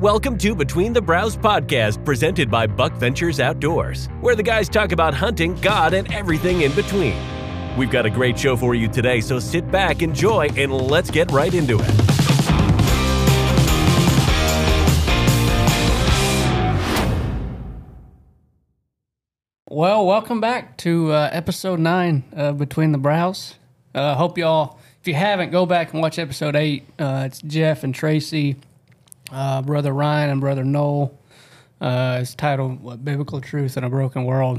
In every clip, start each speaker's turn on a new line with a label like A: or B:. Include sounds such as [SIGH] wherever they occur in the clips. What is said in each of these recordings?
A: Welcome to Between the Brows podcast, presented by Buck Ventures Outdoors, where the guys talk about hunting, God, and everything in between. We've got a great show for you today, so sit back, enjoy, and let's get right into it.
B: Well, welcome back to uh, episode nine of Between the Brows. Uh, hope y'all, if you haven't, go back and watch episode eight. Uh, it's Jeff and Tracy, uh, brother Ryan and brother Noel. Uh, it's titled what, "Biblical Truth in a Broken World."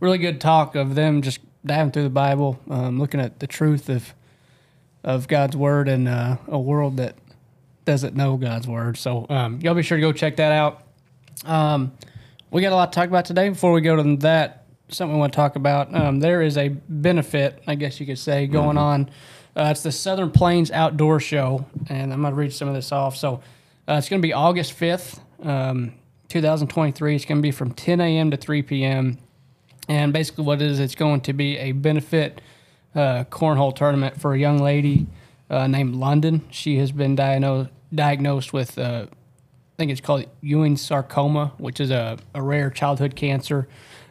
B: Really good talk of them just diving through the Bible, um, looking at the truth of of God's word in uh, a world that doesn't know God's word. So um, y'all be sure to go check that out. Um, we got a lot to talk about today. Before we go to that, something we want to talk about. Um, there is a benefit, I guess you could say, going on. Uh, it's the Southern Plains Outdoor Show, and I'm going to read some of this off. So uh, it's going to be August 5th, um, 2023. It's going to be from 10 a.m. to 3 p.m. And basically, what it is, it's going to be a benefit uh, cornhole tournament for a young lady uh, named London. She has been diagnosed diagnosed with uh, I think it's called Ewing sarcoma, which is a, a rare childhood cancer.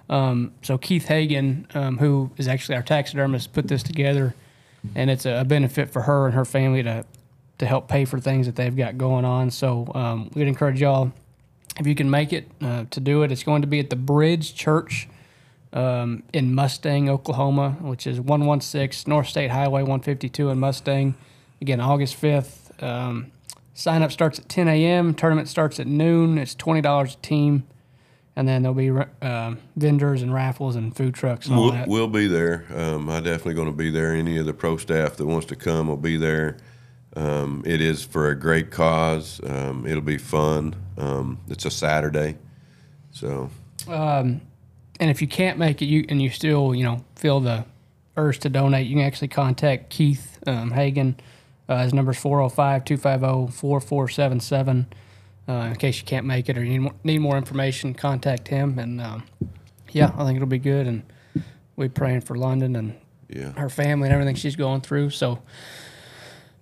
B: Um, so Keith Hagen, um, who is actually our taxidermist, put this together, and it's a benefit for her and her family to to help pay for things that they've got going on. So um, we'd encourage y'all, if you can make it, uh, to do it. It's going to be at the Bridge Church um, in Mustang, Oklahoma, which is 116 North State Highway 152 in Mustang. Again, August 5th. Um, sign up starts at 10 a.m. Tournament starts at noon. It's $20 a team. And then there'll be um vendors and raffles and food trucks and
C: We'll, we'll be there. Um, I definitely going to be there. Any of the pro staff that wants to come will be there. Um, it is for a great cause. Um, it'll be fun. Um, it's a Saturday, so
B: and if you can't make it, you and you still, you know, feel the urge to donate, you can actually contact Keith um, Hagen. Uh, his number is 405 250 4477. Uh, In case you can't make it or you need more, need more information, contact him. And um, yeah, I think it'll be good. And we're praying for London and
C: yeah.
B: her family and everything she's going through. So,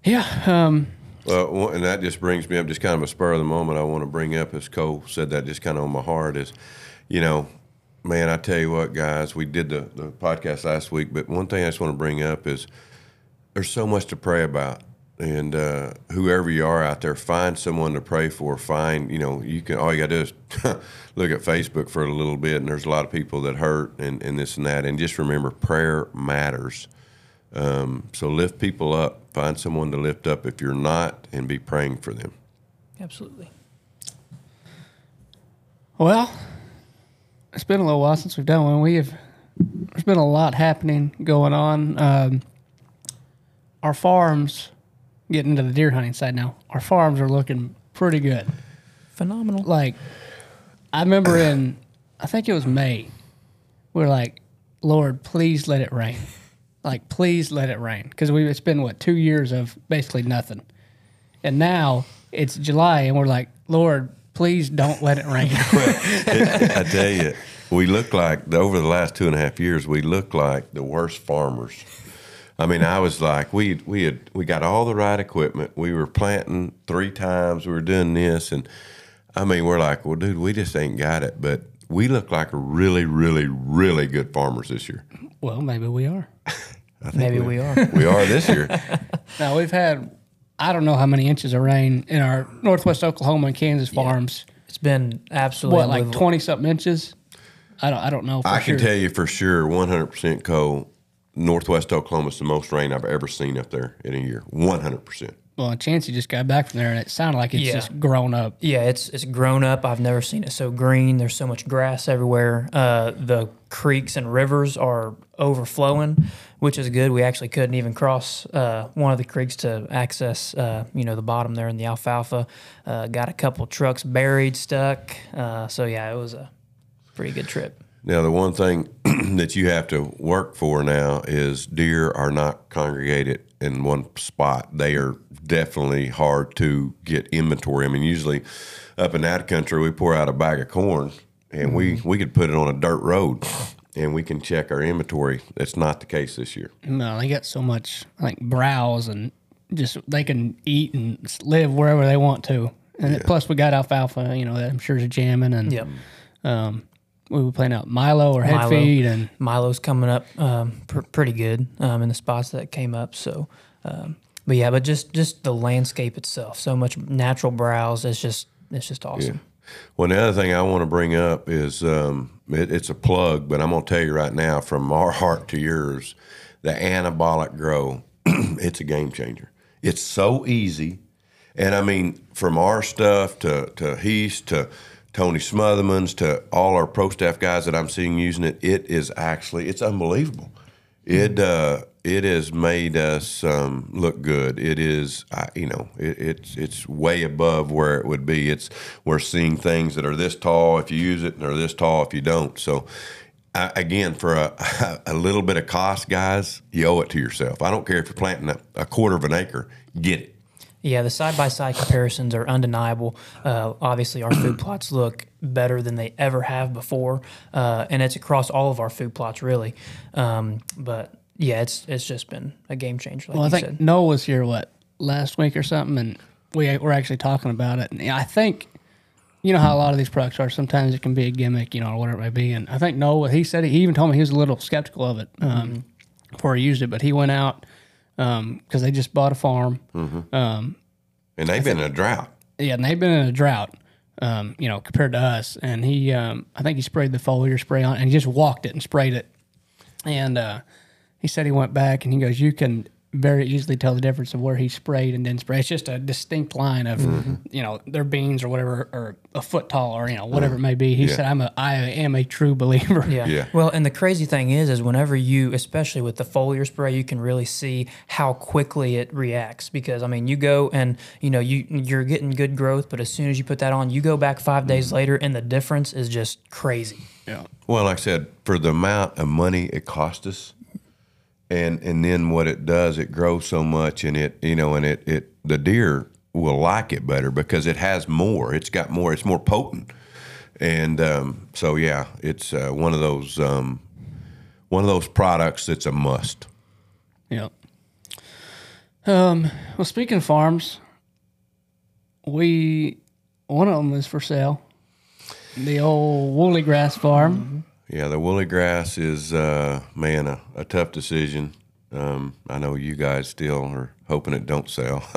B: yeah, um,
C: Well, and that just brings me up, just kind of a spur of the moment. I want to bring up, as Cole said, that just kind of on my heart is, you know, man, I tell you what, guys, we did the, the podcast last week, but one thing I just want to bring up is there's so much to pray about. And uh, whoever you are out there, find someone to pray for. Find, you know, you can, all you got to do is [LAUGHS] look at Facebook for a little bit, and there's a lot of people that hurt and, and this and that. And just remember, prayer matters. Um, so lift people up. Find someone to lift up if you're not, and be praying for them.
D: Absolutely.
B: Well, it's been a little while since we've done one. We have there's been a lot happening going on. Um, our farms, getting into the deer hunting side now. Our farms are looking pretty good.
D: Phenomenal.
B: Like, I remember in, I think it was May, we are like, Lord, please let it rain. Like, please let it rain, because we it's been what two years of basically nothing, and now it's July, and we're like, Lord, please don't let it rain. [LAUGHS]
C: I tell you, we look like over the last two and a half years, we look like the worst farmers. I mean, I was like, we we had we got all the right equipment. We were planting three times. We were doing this, and I mean, we're like, well, dude, we just ain't got it. But we look like really, really, really good farmers this year.
B: Well, maybe we are. [LAUGHS]
D: Maybe we are. [LAUGHS]
C: We are this year. [LAUGHS]
B: Now we've had I don't know how many inches of rain in our northwest Oklahoma and Kansas farms.
D: It's been absolutely
B: What, like twenty something inches? I don't I don't know. For
C: I
B: sure.
C: can tell you for sure, 100% Cole, Northwest Oklahoma is the most rain I've ever seen up there in a year. 100%.
B: Well, Chancey just got back from there, and it sounded like it's
D: Yeah.
B: just grown up.
D: Yeah, it's it's grown up. I've never seen it so green. There's so much grass everywhere. Uh, the creeks and rivers are overflowing, which is good. We actually couldn't even cross uh, one of the creeks to access, uh, you know, the bottom there in the alfalfa. Uh, got a couple trucks buried, stuck. Uh, so yeah, it was a pretty good trip.
C: Now, the one thing [CLEARS THROAT] that you have to work for now is deer are not congregated in one spot. They are definitely hard to get inventory. I mean, usually up in that country, we pour out a bag of corn and we, we could put it on a dirt road and we can check our inventory. That's not the case this year.
B: No, they got so much like browse and just they can eat and live wherever they want to. And then plus we got alfalfa, you know, that I'm sure is jamming, and
D: Yep.
B: um, we were playing out Milo or head
D: Milo.
B: feed, and
D: Milo's coming up um, pr- pretty good um, in the spots that came up. So, um, but yeah, but just just the landscape itself, so much natural browse. It's just it's just awesome.
C: Well, the other thing I want to bring up is um, it, it's a plug, but I'm going to tell you right now, from our heart to yours, the anabolic grow, [CLEARS THROAT] it's a game changer. It's so easy, and I mean, from our stuff to to Heath to Tony Smotherman's to all our pro staff guys that I'm seeing using it, it is actually it's unbelievable. It uh, it has made us um, look good. It is, you know, it, it's it's way above where it would be. It's we're seeing things that are this tall if you use it, and are this tall if you don't. So, I, again, for a, [LAUGHS] a little bit of cost, guys, you owe it to yourself. I don't care if you're planting a, a quarter of an acre, get it.
D: Yeah, the side by side comparisons are undeniable. Uh, obviously, our food [CLEARS THROAT] plots look better than they ever have before, uh, and it's across all of our food plots, really. Um, but yeah, it's it's just been a game changer. Like
B: well, I think
D: said.
B: Noah was here what last week or something, and we were actually talking about it. And I think you know how a lot of these products are. Sometimes it can be a gimmick, you know, or whatever it may be. And I think Noah, he said he even told me he was a little skeptical of it um, before he used it, but he went out because they just bought a farm.
C: um, And they've been in a drought.
B: Yeah, and they've been in a drought, um, you know, compared to us. And he, um, I think he sprayed the foliar spray on, and he just walked it and sprayed it. And uh, he said he went back and he goes, you can very easily tell the difference of where he sprayed and didn't spray. It's just a distinct line of, mm-hmm. you know, their beans or whatever, or a foot tall or you know whatever it mm-hmm. may be. He said, "I'm a, I am a true believer."
D: Yeah.
C: Yeah.
D: Well, and the crazy thing is, is whenever you, especially with the foliar spray, you can really see how quickly it reacts. Because I mean, you go and you know you you're getting good growth, but as soon as you put that on, you go back five days mm-hmm. later, and the difference is just crazy.
B: yeah.
C: Well, like I said, for the amount of money it cost us, and and then what it does, it grows so much, and it you know, and it it the deer will like it better because it has more. It's got more. It's more potent, and um, so yeah, it's uh, one of those um, one of those products that's a must.
B: Yeah. Um. Well, speaking of farms, we one of them is for sale. The old wooly grass farm.
C: Yeah, the wooly grass is uh, man a, a tough decision. Um, I know you guys still are hoping it don't sell,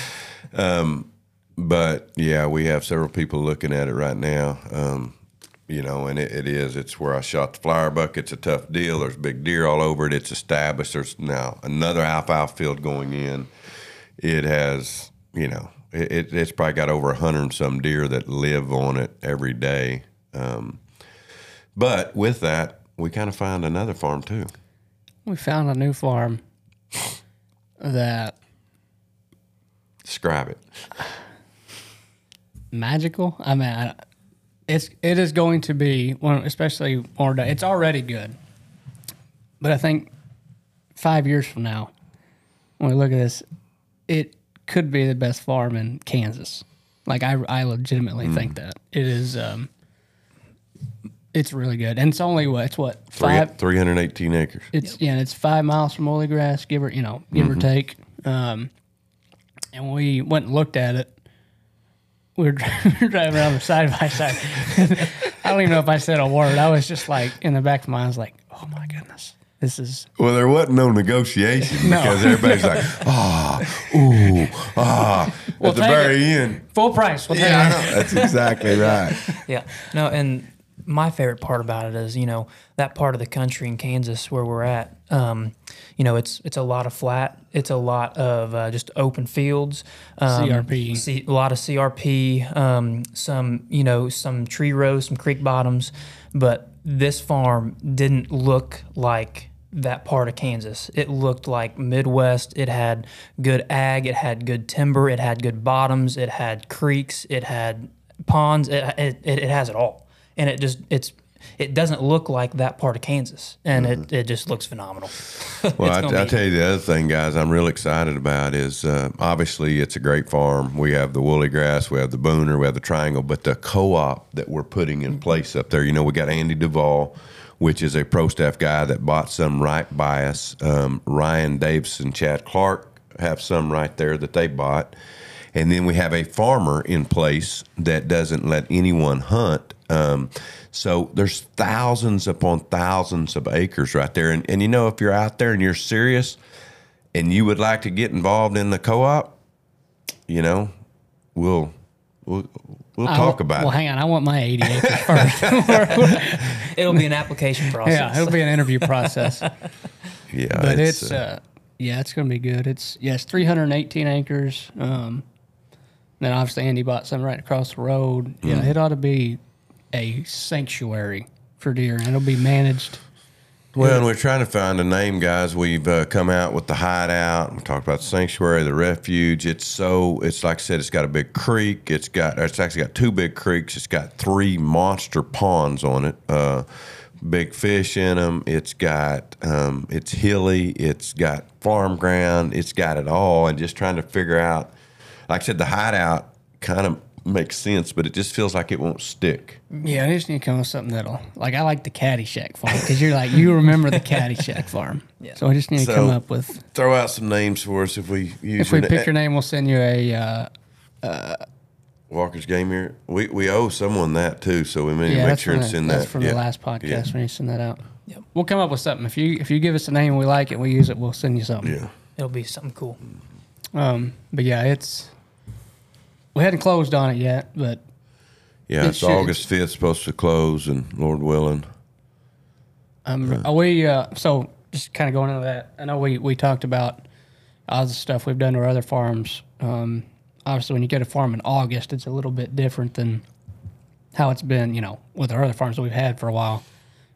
C: [LAUGHS] um, but yeah, we have several people looking at it right now. Um, you know, and it, it is. It's where I shot the flower buck. It's a tough deal. There's big deer all over it. It's established. There's now another alfalfa field going in. It has, you know, it, it, it's probably got over a hundred and some deer that live on it every day. Um, but with that, we kind of find another farm too.
B: We found a new farm that
C: Describe it.
B: magical. I mean, I, it's it is going to be one, especially more. It's already good, but I think five years from now, when we look at this, it could be the best farm in Kansas. Like I, I legitimately think that it is. Um, it's really good, and it's only what it's what five.
C: 318 acres.
B: It's yeah, it's five miles from Wooly Grass, give or you know, give or take. Um, and we went and looked at it. We were, dri- we were driving around the side by side. [LAUGHS] I don't even know if I said a word. I was just like in the back of my mind, I was like, "Oh my goodness, this is [LAUGHS]
C: Well, there wasn't no negotiation
B: No.
C: because everybody's like, [LAUGHS] ah, ooh, ah.
B: We'll
C: At the
B: take
C: very end.
B: full price." We'll take
C: Yeah, I know. That's exactly right.
D: Yeah. No, and my favorite part about it is, you know, that part of the country in Kansas where we're at. Um, you know, it's it's a lot of flat. It's a lot of uh, just open fields. Um,
B: CRP.
D: C, a lot of CRP. Um, some you know some tree rows, some creek bottoms, but this farm didn't look like that part of Kansas. It looked like Midwest. It had good ag. It had good timber. It had good bottoms. It had creeks. It had ponds. It it, it, it has it all, and it just it's it doesn't look like that part of Kansas, and it, it just looks phenomenal. [LAUGHS]
C: Well, I, I tell you the other thing, guys, I'm real excited about is uh, obviously it's a great farm. We have the wooly grass, we have the booner, we have the triangle, but the co-op that we're putting in place up there, you know, we got Andy Duvall, which is a pro staff guy that bought some right by us. Um, Ryan Davis and Chad Clark have some right there that they bought. and then we have a farmer in place that doesn't let anyone hunt. Um, so there's thousands upon thousands of acres right there, and and you know if you're out there and you're serious, and you would like to get involved in the co-op, you know, we'll we'll we'll talk
B: wa-
C: about
B: Well,
C: it.
B: Well, hang on. I want my 80 acres [LAUGHS] first. [LAUGHS]
D: It'll be an application process.
B: yeah, it'll be an interview process. [LAUGHS]
C: Yeah,
B: But it's, uh, yeah, it's going to be good. It's yeah, 318 acres. Um, then obviously Andy bought some right across the road. Yeah,
C: Mm.
B: it ought to be a sanctuary for deer, and it'll be managed.
C: Well, and we're trying to find a name, guys. We've uh, come out with the hideout. We talked about the sanctuary, the refuge. It's so it's like I said, it's got a big creek. It's got it's actually got two big creeks. It's got three monster ponds on it. Uh, big fish in them. It's got um, it's hilly. It's got farm ground. It's got it all. And just trying to figure out, like I said, the hideout kind of makes sense, but it just feels like it won't stick.
B: Yeah, I just need to come up with something that'll like. I like the Caddyshack farm because you're like you remember the Caddyshack farm. [LAUGHS]
D: Yeah.
B: So I just need to
C: So-
B: come up with.
C: Throw out some names for us if we use
B: If we
C: your
B: pick
C: na-
B: your name, we'll send you a. Uh,
C: Walker's Game here. We we owe someone that too, so we may
B: yeah,
C: make sure and send
B: that's
C: that.
B: from
C: yeah.
B: the last podcast
C: Yeah.
B: when you send that out.
D: Yep.
B: We'll come up with something. If you if you give us a name and we like it, we use it. We'll send you something.
C: Yeah.
D: It'll be something cool.
B: Um, but yeah, it's we hadn't closed on it yet, but
C: Yeah,
B: It
C: it's
B: should-
C: August fifth supposed to close, and Lord willing.
B: um, are we uh, so just kind of going into that. I know we we talked about all the stuff we've done to our other farms. Um, obviously, when you get a farm in August, it's a little bit different than how it's been, you know, with our other farms that we've had for a while.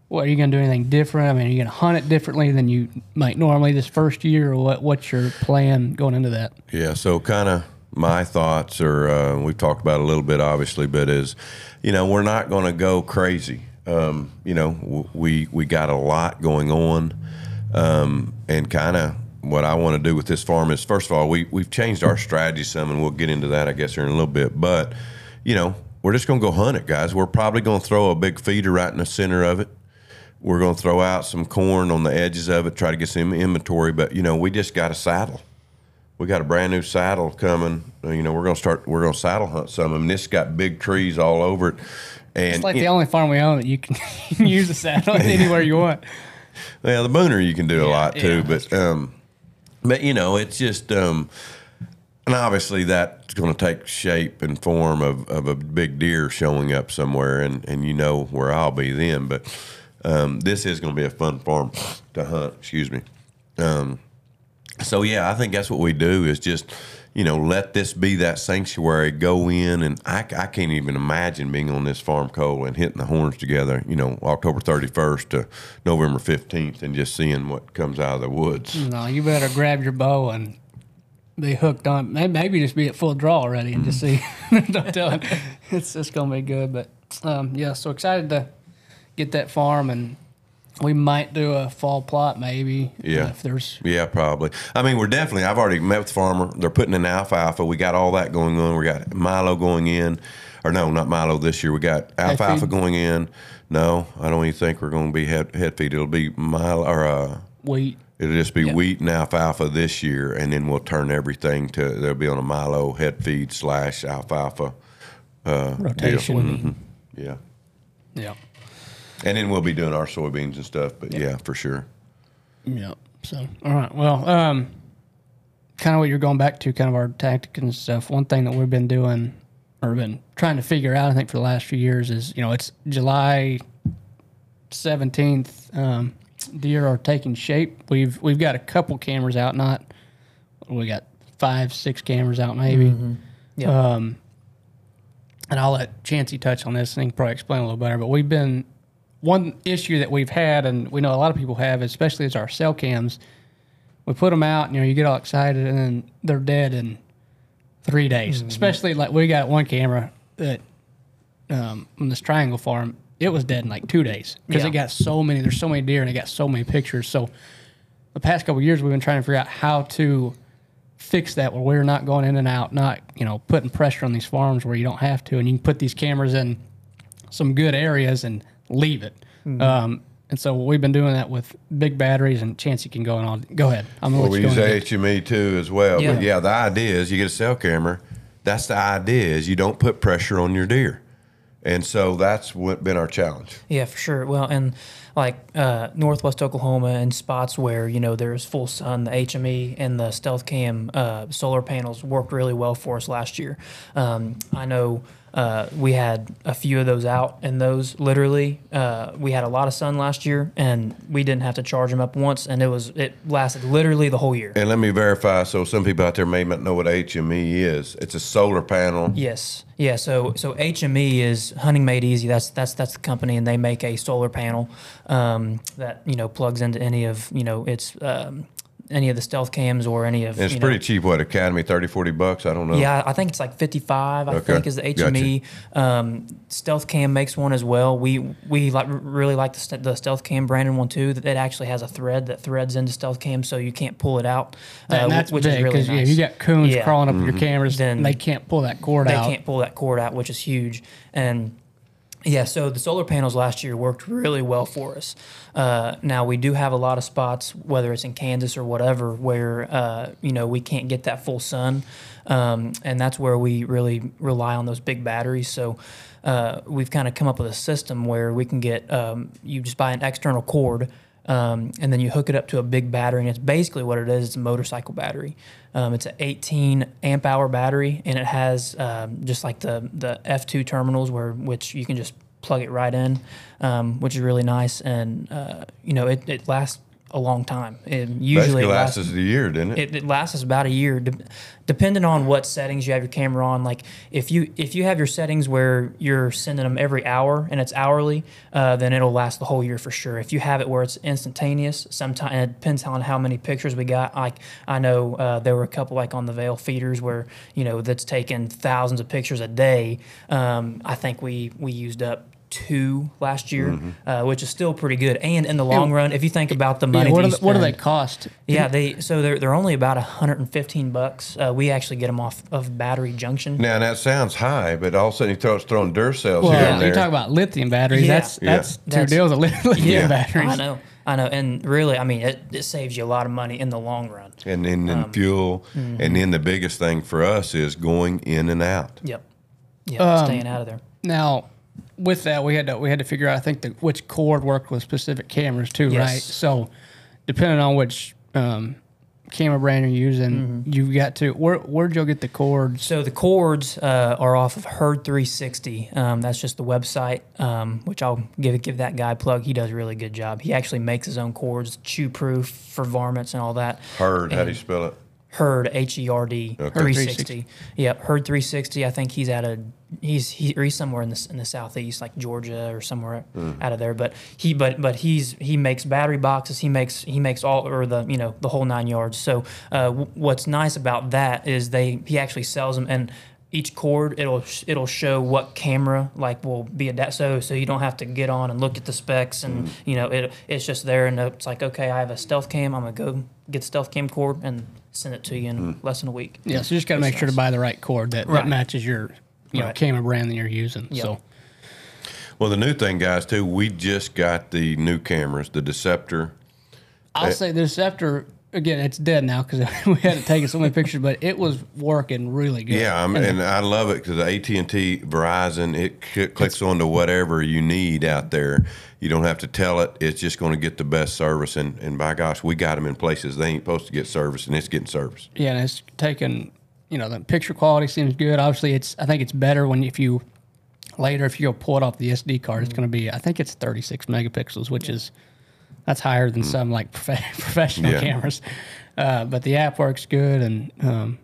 B: What are you going to do anything different? I mean, are you going to hunt it differently than you might normally this first year, or what? What's your plan going into that?
C: Yeah, so kind of my thoughts are uh, we've talked about a little bit, obviously, but is you know we're not going to go crazy. Um, you know, w- we we got a lot going on, um, and kind of what I want to do with this farm is first of all we we've changed our strategy some, and we'll get into that I guess here in a little bit. But you know, we're just going to go hunt it, guys. We're probably going to throw a big feeder right in the center of it. We're going to throw out some corn on the edges of it, try to get some inventory. But you know, we just got a saddle we got a brand new saddle coming. Uh, You know, we're gonna start. We're gonna saddle hunt some. of them. this got big trees all over it, and
B: It's like the only farm we own that you can, [LAUGHS] use a saddle [LAUGHS] anywhere you want.
C: Yeah, the booner you can do a lot too,
B: yeah,
C: but um, but you know, it's just um, and obviously that's going to take shape and form of, of a big deer showing up somewhere, and and you know where I'll be then. But um, this is going to be a fun farm to hunt. Excuse me. Um, so yeah, I think that's what we do is just you know let this be that sanctuary. Go in, and I, I can't even imagine being on this farm Cole and hitting the horns together. You know, October thirty first to November fifteenth, and just seeing what comes out of the woods.
B: No, you better grab your bow and be hooked on. Maybe, maybe just be at full draw already and just see. [LAUGHS] Don't tell it. It's just gonna be good. But um, yeah, so excited to get that farm, and we might do a fall plot maybe.
C: Yeah.
B: if there's
C: Yeah, probably. I mean, we're definitely. I've already met with the farmer. They're putting in alfalfa. We got all that going on. We got Milo going in, or no, not Milo this year. We got alfalfa going in. No, I don't even think we're going to be head, head feed. It'll be Milo or uh,
B: wheat.
C: it'll just be wheat and alfalfa this year, and then we'll turn everything to. They'll be on a Milo head feed slash alfalfa.
B: rotation.
C: Mhm. Yeah,
B: Yeah.
C: And then we'll be doing our soybeans and stuff. But yeah, for sure.
B: Yeah. So, all right. Well, um, kind of what you're going back to, kind of our tactic and stuff. One thing that we've been doing or been trying to figure out, I think, for the last few years is, you know, it's July 17th. Um, deer are taking shape. We've we've got a couple cameras out, not we got five, six cameras out, maybe.
D: Yeah.
B: Um, and I'll let Chancey touch on this and he can probably explain a little better. But we've been one issue that we've had, and we know a lot of people have, especially as our cell cams. We put them out, and, you know, you get all excited, and then they're dead in three days. Especially like we got one camera that um, on this triangle farm, it was dead in like two days because
D: Yeah.
B: it got so many. There's so many deer, and it got so many pictures. So the past couple of years, we've been trying to figure out how to fix that where we're not going in and out, not you know putting pressure on these farms where you don't have to, and you can put these cameras in some good areas and leave it. Um, and so we've been doing that with big batteries, and chance you can go and on. Go ahead. I'm gonna
C: Well,
B: let
C: we
B: you go.
C: use
B: into.
C: HME too as well.
D: Yeah.
C: But yeah, the idea is you get a cell camera, that's the idea is you don't put pressure on your deer. And so that's what been our challenge.
D: Yeah, for sure. Well, and like uh, Northwest Oklahoma and spots where you know there's full sun, the HME and the Stealth Cam uh, solar panels worked really well for us last year. Um, I know uh, we had a few of those out, and those literally uh, we had a lot of sun last year, and we didn't have to charge them up once, and it was it lasted literally the whole year.
C: And let me verify so some people out there may not know what HME is. It's a solar panel.
D: Yes, yeah. So so HME is Hunting Made Easy. That's that's that's the company, and they make a solar panel um, that you know plugs into any of you know its um, any of the stealth cams or any of
C: And it's
D: you
C: pretty
D: know,
C: cheap. What Academy 30, 40 bucks? I don't know.
D: Yeah, I think it's like 55. I
C: Okay,
D: think is the HME. Um, Stealth Cam makes one as well. We we like really like the, the Stealth Cam Brandon one too. That it actually has a thread that threads into Stealth Cam, so you can't pull it out. uh,
B: that's
D: which
B: big
D: is really
B: because
D: nice.
B: yeah, you got coons
D: Yeah.
B: crawling up your cameras,
D: Then
B: and they can't pull that cord
D: they
B: out.
D: can't pull that cord out, which is huge. And yeah, so the solar panels last year worked really well for us. Uh, now we do have a lot of spots, whether it's in Kansas or whatever, where uh, you know we can't get that full sun, um, and that's where we really rely on those big batteries. So uh, we've kind of come up with a system where we can get um, you just buy an external cord. Um, and then you hook it up to a big battery, and it's basically what it is. It's a motorcycle battery. Um, it's an 18 amp hour battery, and it has um, just like the the F2 terminals, where which you can just plug it right in, um, which is really nice. And uh, you know, it, it lasts a long time. It usually
C: Basically lasts
D: lasts
C: us a year, didn't it?
D: it, it lasts us about a year, depending on what settings you have your camera on. Like if you if you have your settings where you're sending them every hour and it's hourly, uh, then it'll last the whole year for sure. If you have it where it's instantaneous, sometimes it depends on how many pictures we got. Like I know uh, there were a couple like on the Veil feeders where you know that's taking thousands of pictures a day. Um, I think we we used up. Two last year,
C: Mm-hmm.
D: uh, which is still pretty good. And in the long run, if you think about the
B: Yeah,
D: money,
B: what,
D: that
B: do
D: you
B: they, what do they cost?
D: yeah, they so they're they're only about 115 bucks. Uh, we actually get them off of Battery Junction.
C: now that sounds high, but all of a sudden you throw throwing Duracell's
B: Well,
C: here and
B: you
C: there.
B: talk about lithium batteries.
D: Yeah.
B: That's
C: Yeah.
B: that's two
D: That's-
B: deals of li- lithium [LAUGHS]
C: Yeah.
B: batteries.
D: I know, I know, and really, I mean, it, it saves you a lot of money in the long run.
C: and then, then
D: Um,
C: fuel,
D: mm-hmm.
C: and then the biggest thing for us is going in and out.
D: Yep, yep,
B: Um,
D: staying out of there.
B: Now, with that, we had to we had to figure out. I think the, which cord worked with specific cameras too,
D: Yes.
B: right? So, depending on which um, camera brand you're using,
D: Mm-hmm.
B: you've got to where where'd you get the cords?
D: So the cords uh, are off of Herd 360. Um, that's just the website, um, which I'll give give that guy a plug. He does a really good job. He actually makes his own cords, chew proof for varmints and all that.
C: Herd, how do you spell it?
D: Herd H E R D
C: Okay.
D: 360. Yep, Herd 360. I think he's at a he's he, or he's somewhere in the in the southeast, like Georgia or somewhere hmm. out of there. But he but but he's he makes battery boxes. He makes he makes all or the you know the whole nine yards. So uh, w- what's nice about that is they he actually sells them and. Each cord, it'll it'll show what camera like will be adapted, so so you don't have to get on and look at the specs, and hmm. you know it it's just there, and it's like okay, I have a stealth cam, I'm gonna go get stealth cam cord and send it to you in hmm. less than a week.
B: Yeah, so you just got to make sure to buy the right cord that, that matches your you know
D: Right.
B: camera brand that you're using.
D: Yep.
B: So
C: Well, the new thing, guys, too, we just got the new cameras, the Deceptor.
B: I'll say this after again, it's dead now because [LAUGHS] we had to take so many pictures, but it was working really good.
C: Yeah, I'm, and I love it because AT and T, Verizon, it clicks onto whatever you need out there. You don't have to tell it; it's just going to get the best service. And, and by gosh, we got them in places they ain't supposed to get service, and it's getting service.
B: yeah, and it's taken. You know, the picture quality seems good. Obviously, it's. I think it's better when if you later if you go pull it off the SD card, it's going to be. I think it's 36 megapixels, which is that's higher than some like [LAUGHS] prof- [LAUGHS] professional
C: Yeah.
B: cameras. Uh, but the app works good, and um,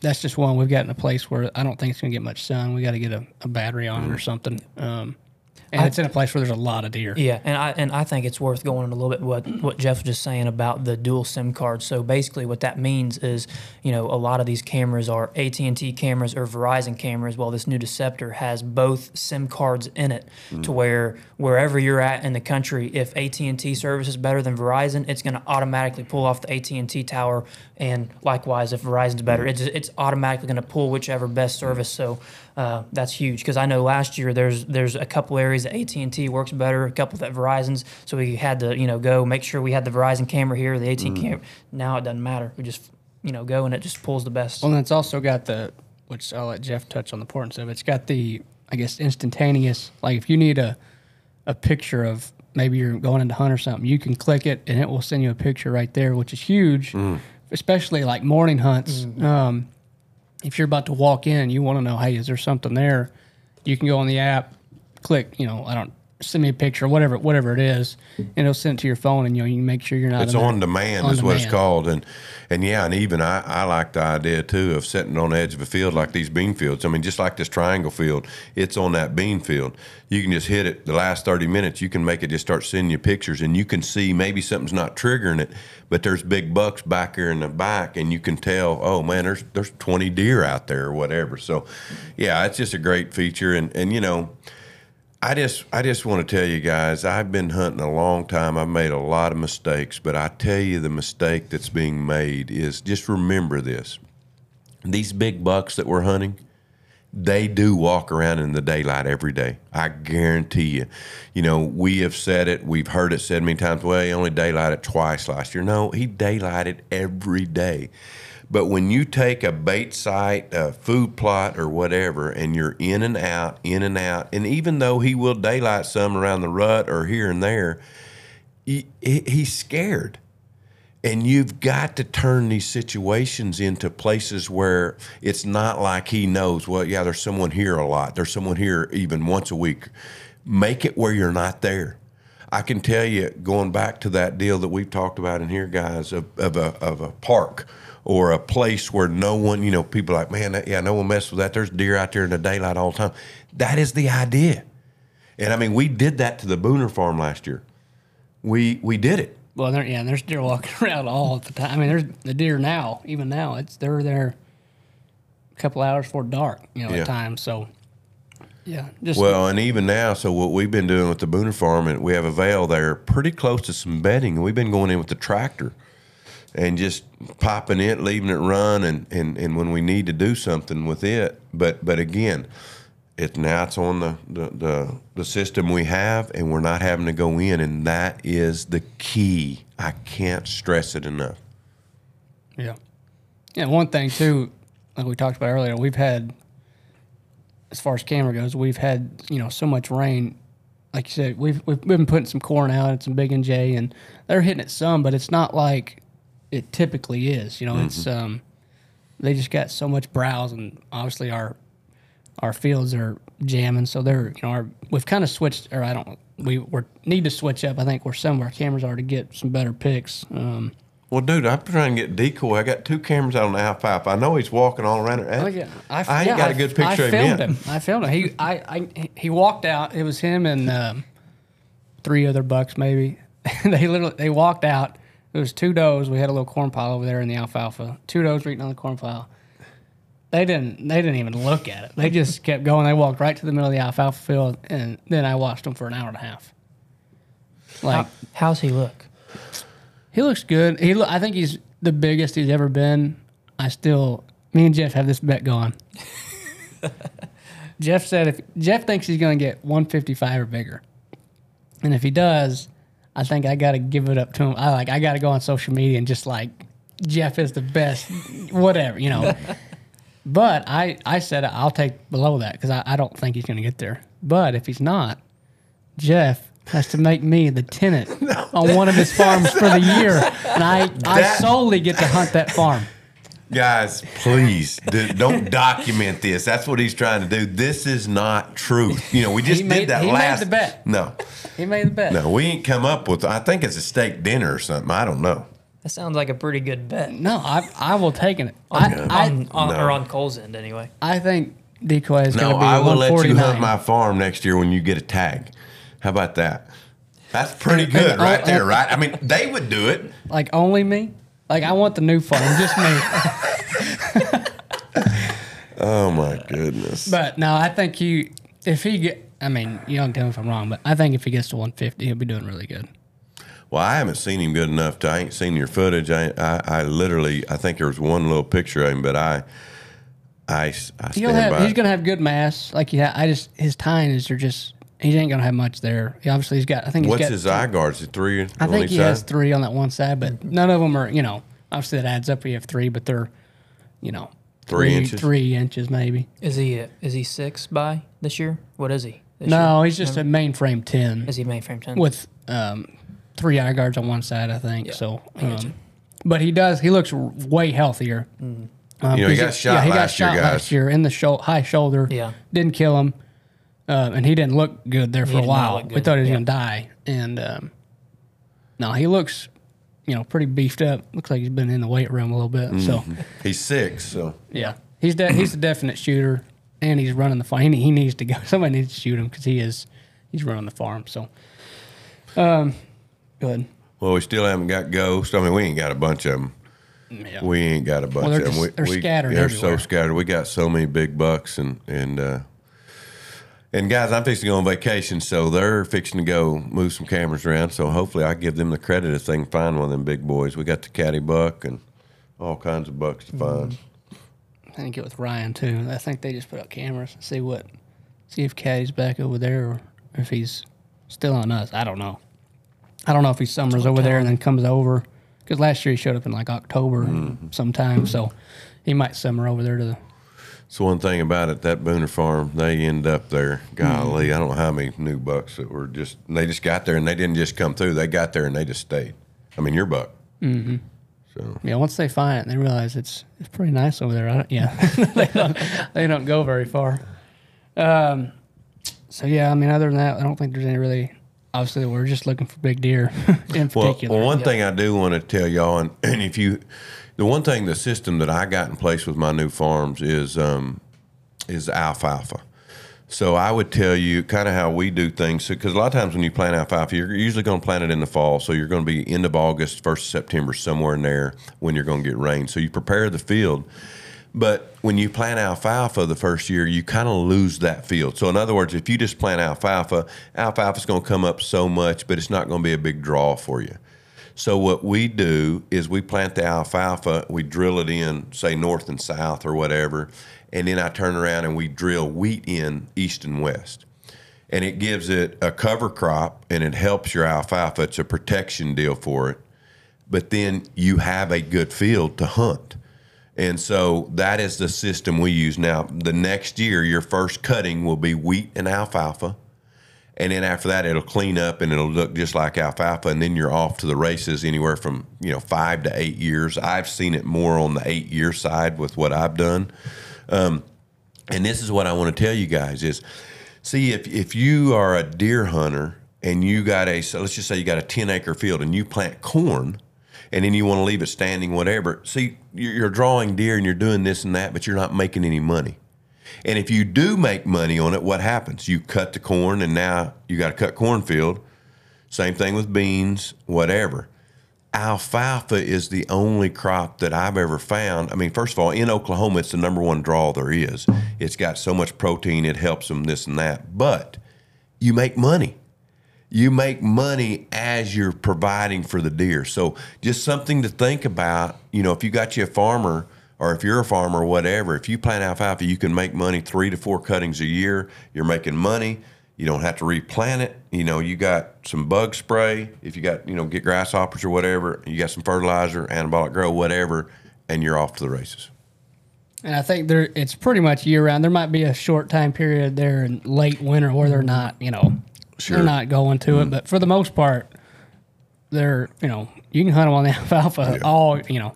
B: that's just one we've got in a place where I don't think it's going to get much sun. We got to get a, a battery on it or something. Um, and it's in a place where there's a lot of deer.
D: Yeah, and I and I think it's worth going into a little bit what what Jeff was just saying about the dual SIM card. So basically, what that means is, you know, a lot of these cameras are AT and T cameras or Verizon cameras. While this new Deceptor has both SIM cards in it, to mm. where wherever you're at in the country, if AT and T service is better than Verizon, it's going to automatically pull off the AT and T tower, and likewise, if Verizon's better, mm. it's it's automatically going to pull whichever best mm. service. So. Uh, that's huge because I know last year there's there's a couple areas that AT and T works better, a couple that Verizon's. So we had to you know go make sure we had the Verizon camera here, the AT camera. Now it doesn't matter. We just you know go and it just pulls the best.
B: Well, and it's also got the which I'll let Jeff touch on the importance of. It's got the, I guess, instantaneous. Like if you need a, a picture of maybe you're going into hunt or something, you can click it and it will send you a picture right there, which is huge, especially like morning hunts. Um, if you're about to walk in, you want to know, hey, is there something there? You can go on the app, click, you know, I don't send me a picture, whatever, whatever it is, and it'll send it to your phone, and you know, you make sure you're not.
C: It's on demand,
B: on
C: is what it's called, and and yeah, and even I, I like the idea too of sitting on the edge of a field like these bean fields. I mean, just like this triangle field, it's on that bean field. You can just hit it the last thirty minutes. You can make it just start sending you pictures, and you can see maybe something's not triggering it, but there's big bucks back here in the back, and you can tell, oh man, there's there's twenty deer out there or whatever. So, yeah, it's just a great feature, and and you know. I just I just want to tell you guys, I've been hunting a long time. I've made a lot of mistakes, but I tell you the mistake that's being made is just remember this. These big bucks that we're hunting, they do walk around in the daylight every day. I guarantee you. You know, we have said it, we've heard it said many times, well, he only daylighted twice last year. No, he daylighted every day. But when you take a bait site, a food plot, or whatever, and you're in and out, in and out, and even though he will daylight some around the rut or here and there, he, he- he's scared. And you've got to turn these situations into places where it's not like he knows, well, yeah, there's someone here a lot. There's someone here even once a week. Make it where you're not there. I can tell you, going back to that deal that we've talked about in here, guys, of, of, a, of a park or a place where no one, you know, people are like, man, that, yeah, no one messes with that. There's deer out there in the daylight all the time. That is the idea. And I mean, we did that to the Booner farm last year. We we did it.
B: Well, there, yeah, there's deer walking [LAUGHS] around all the time. I mean, there's the deer now, even now, it's they're there a couple hours before dark, you know,
C: Yeah.
B: at times. So, yeah, just
C: Well, and even now, so what we've been doing with the Booner Farm, and we have a veil there pretty close to some bedding, and we've been going in with the tractor and just popping it, leaving it run, and, and, and when we need to do something with it. But but again, it's now it's on the, the, the, the system we have, and we're not having to go in, and that is the key. I can't stress it enough.
B: yeah, yeah. One thing too, like we talked about earlier, we've had as far as camera goes, we've had you know so much rain. Like you said, we've we've been putting some corn out and some big and J, and they're hitting it some, but it's not like it typically is. You know, it's um, they just got so much browse, and obviously our our fields are jamming, so they're you know our, we've kind of switched, or I don't we we need to switch up. I think where some of our cameras are to get some better pics. Um,
C: Well, dude, I'm trying to get decoy. I got two cameras out on the alfalfa. I know he's walking all around it.
B: Oh yeah,
C: I, ain't
B: yeah,
C: got a good picture
B: I
C: of him
B: filmed him. I filmed him. He, I, I, he walked out. It was him and um, three other bucks, maybe. [LAUGHS] they literally they walked out. It was two does. We had a little corn pile over there in the alfalfa. Two does were eating on the corn pile. They didn't. They didn't even look at it. They just kept going. They walked right to the middle of the alfalfa field, and then I watched them for an hour and a half. Like
D: How, how's he look?
B: he looks good. He, look, I think he's the biggest he's ever been. I still, me and Jeff have this bet going. [LAUGHS] Jeff said if Jeff thinks he's going to get 155 or bigger, and if he does, I think I got to give it up to him. I like I got to go on social media and just like Jeff is the best, whatever you know. [LAUGHS] but I I said I'll take below that because I, I don't think he's going to get there. But if he's not, Jeff has to make me the tenant [LAUGHS] on one of his farms for the year, and I I solely get to hunt that farm.
C: Guys, please do, don't document this. That's what he's trying to do. This is not truth. You know, we just
B: He
C: did
B: made-
C: that
B: he made
C: last.
B: the bet.
C: No,
B: He made the bet.
C: no, we ain't come up with. I think it's a steak dinner or something. I don't know.
D: That sounds like a pretty good bet.
B: No, I I will take it. I, I,
D: on, on,
C: no.
D: Or on Cole's end, anyway.
B: I think decoy is going to be
C: I will let you hunt my farm next year when you get a tag. How about that? That's pretty good,
B: and-
C: right
B: oh,
C: there, right? I mean, they would do it.
B: like only me. Like I want the new farm, just me. [LAUGHS]
C: Oh my goodness.
B: But no, I think he if he get. I mean, you don't tell me if I'm wrong, but I think if he gets to 150, he'll be doing really good.
C: Well, I haven't seen him good enough to. I ain't seen your footage. I, I, I literally. I think there was one little picture of him, but I, I, I stand
B: have.
C: by.
B: He's gonna have good mass. Like yeah, I just his tines are just. He ain't gonna have much there. He obviously he's got. I think he's
C: What's
B: got.
C: What's his eye guards? Is it three?
B: I think he
C: side?
B: has three on that one side, but none of them are. You know, obviously that adds up. You have three, but they're, you know,
C: Three inches?
B: three inches maybe.
D: Is he is he six by this year? What is he? This
B: No,
D: year?
B: he's just a mainframe ten
D: Is he mainframe ten?
B: with um, three eye guards on one side, I think.
D: Yeah,
B: So,
D: I got you.
B: um, but he does. He looks r- way healthier. Um,
C: You know, he
B: 'cause
C: got shot
B: he got
C: last year,
B: shot
C: guys.
B: last year in the shou- high shoulder.
D: Yeah.
B: didn't kill him, uh, and he didn't look good there for
D: He
B: a while. We thought he was
D: yeah.
B: going to die, and um, no, he looks, you know, pretty beefed up. Looks like he's been in the weight room a little bit. So,
C: Mm-hmm. He's six, so
B: yeah, he's de- he's a definite shooter, and he's running the farm. He, he needs to go. [LAUGHS] Somebody needs to shoot him because he is he's running the farm. So, um, good.
C: well, we still haven't got ghosts. I mean, we ain't got a bunch of them.
B: Yeah.
C: We ain't got a bunch
B: Well,
C: of them.
B: just-
C: we,
B: they're
C: we-
B: scattered
C: They're
B: everywhere.
C: so scattered. We got so many big bucks and and uh, and guys, I'm fixing to go on vacation, so they're fixing to go move some cameras around. So hopefully, I give them the credit if they can find one of them big boys. We got the caddy buck and all kinds of bucks to mm-hmm. find.
B: I think get with Ryan too. I think they just put out cameras and see what, see if Caddy's back over there or if he's still on us. I don't know. I don't know if he summers over there and then comes over because last year he showed up in like October mm-hmm. sometime, so he might summer over there to the.
C: So one thing about it, that Booner Farm, they end up there. Golly,
B: Mm-hmm.
C: I don't know how many new bucks that were just. They just got there and they didn't just come through. They got there and they just stayed. I mean, your buck. Mm-hmm. So
B: Yeah, once they find it, they realize it's it's pretty nice over there. I don't, yeah, [LAUGHS] they don't they don't go very far. Um, so yeah, I mean, other than that, I don't think there's any really. Obviously, we're just looking for big deer [LAUGHS] in particular.
C: well one thing I do want to tell y'all, and, and [CLEARS THROAT] if you, the one thing, the system that I got in place with my new farms is um, is alfalfa. So I would tell you kind of how we do things. Because a lot of times when you plant alfalfa, you're usually going to plant it in the fall. So you're going to be end of August, first of September, somewhere in there when you're going to get rain. So you prepare the field. But when you plant alfalfa the first year, you kind of lose that field. So in other words, if you just plant alfalfa, alfalfa's going to come up so much, but it's not going to be a big draw for you. So what we do is we plant the alfalfa, we drill it in, say north and south or whatever, and then I turn around and we drill wheat in east and west. And it gives it a cover crop and it helps your alfalfa. It's a protection deal for it. But then you have a good field to hunt. And so that is the system we use now. The next year, your first cutting will be wheat and alfalfa. And then after that, it'll clean up and it'll look just like alfalfa. And then you're off to the races anywhere from, you know, five to eight years. I've seen it more on the eight year side with what I've done. Um, and this is what I want to tell you guys is see, if, if you are a deer hunter and you got a, so let's just say you got a 10 acre field and you plant corn and then you want to leave it standing, whatever. See, you're you're drawing deer and you're doing this and that, but you're not making any money. And if you do make money on it, what happens? You cut the corn, and now you got to cut cornfield. Same thing with beans, whatever. Alfalfa is the only crop that I've ever found. I mean, first of all, in Oklahoma, it's the number one draw there is. It's got so much protein, it helps them this and that. But you make money. You make money as you're providing for the deer. So just something to think about. You know, if you got you a farmer or if you're a farmer whatever, if you plant alfalfa, you can make money three to four cuttings a year. You're making money. You don't have to replant it. You know, you got some bug spray. If you got, you know, get grasshoppers or whatever, you got some fertilizer, anabolic grow, whatever, and you're off to the races.
B: And I think there it's pretty much year round. There might be a short time period there in late winter where they're not, you know,
C: Sure.
B: they're not going to it. Mm-hmm. But for the most part, they're, you know, you can hunt them on the [LAUGHS] alfalfa all, you know,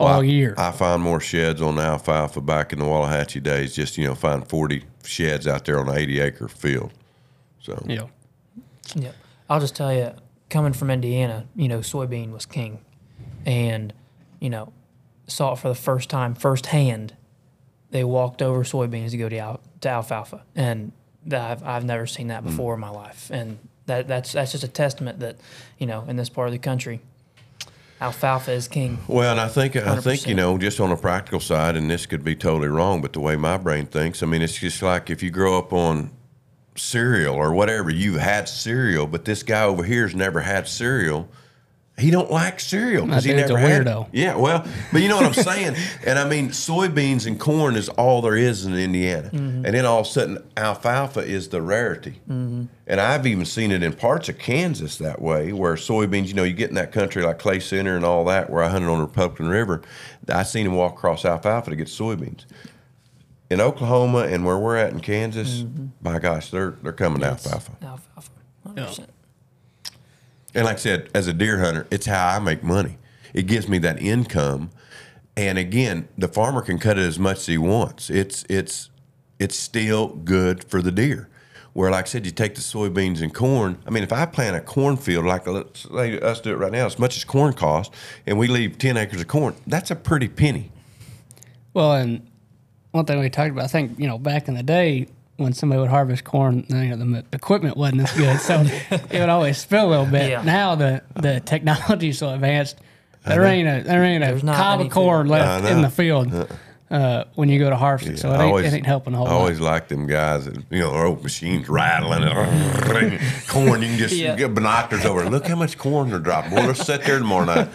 B: all
C: I-
B: year.
C: I find more sheds on the alfalfa back in the Wallahatchie days. Just you know, find forty sheds out there on an eighty acre field. So
B: yeah, know,
D: Yep. I'll just tell you, coming from Indiana, you know, soybean was king, and you know, saw it for the first time firsthand. They walked over soybeans to go to, al- to alfalfa, and that I've, I've never seen that mm. before in my life, and that that's that's just a testament that you know in this part of the country, alfalfa is king.
C: Well, and I think I think you know, just on a practical side, and this could be totally wrong, but the way my brain thinks, I mean, it's just like if you grow up on cereal or whatever, you've had cereal, but this guy over here's never had cereal. He don't like cereal because he
B: That dude's
C: never
B: a
C: had.
B: weirdo.
C: Yeah, well, but you know what I'm saying. [LAUGHS] and I mean, soybeans and corn is all there is in Indiana,
B: Mm-hmm.
C: and then all of a sudden, alfalfa is the rarity.
B: Mm-hmm.
C: And I've even seen it in parts of Kansas that way, where soybeans. You know, you get in that country like Clay Center and all that, where I hunted on the Republican River. I seen them walk across alfalfa to get soybeans. In Oklahoma and where we're at in Kansas,
B: Mm-hmm.
C: by gosh, they're they're coming to alfalfa.
D: Alfalfa. 100%.
C: And like I said, as a deer hunter, it's how I make money. It gives me that income. And again, the farmer can cut it as much as he wants. It's it's it's still good for the deer. Where, like I said, you take the soybeans and corn. I mean, if I plant a cornfield like let's say us do it right now, as much as corn costs, and we leave ten acres of corn, that's a pretty penny.
B: Well, and one thing we talked about, I think you know, back in the day when somebody would harvest corn, you know, the equipment wasn't as good, so [LAUGHS] it would always spill a little bit.
D: Yeah.
B: Now the the technology is so advanced, there ain't a there ain't a cob of corn left in the field uh, when you go to harvest it. So it
C: I
B: ain't, it ain't helping a whole lot.
C: I
B: lot.
C: always like them guys that you know their old machines rattling and corn. You can just
D: Yeah.
C: get binoculars over. and Look how much corn they're dropping. Well, let's sit there tomorrow night.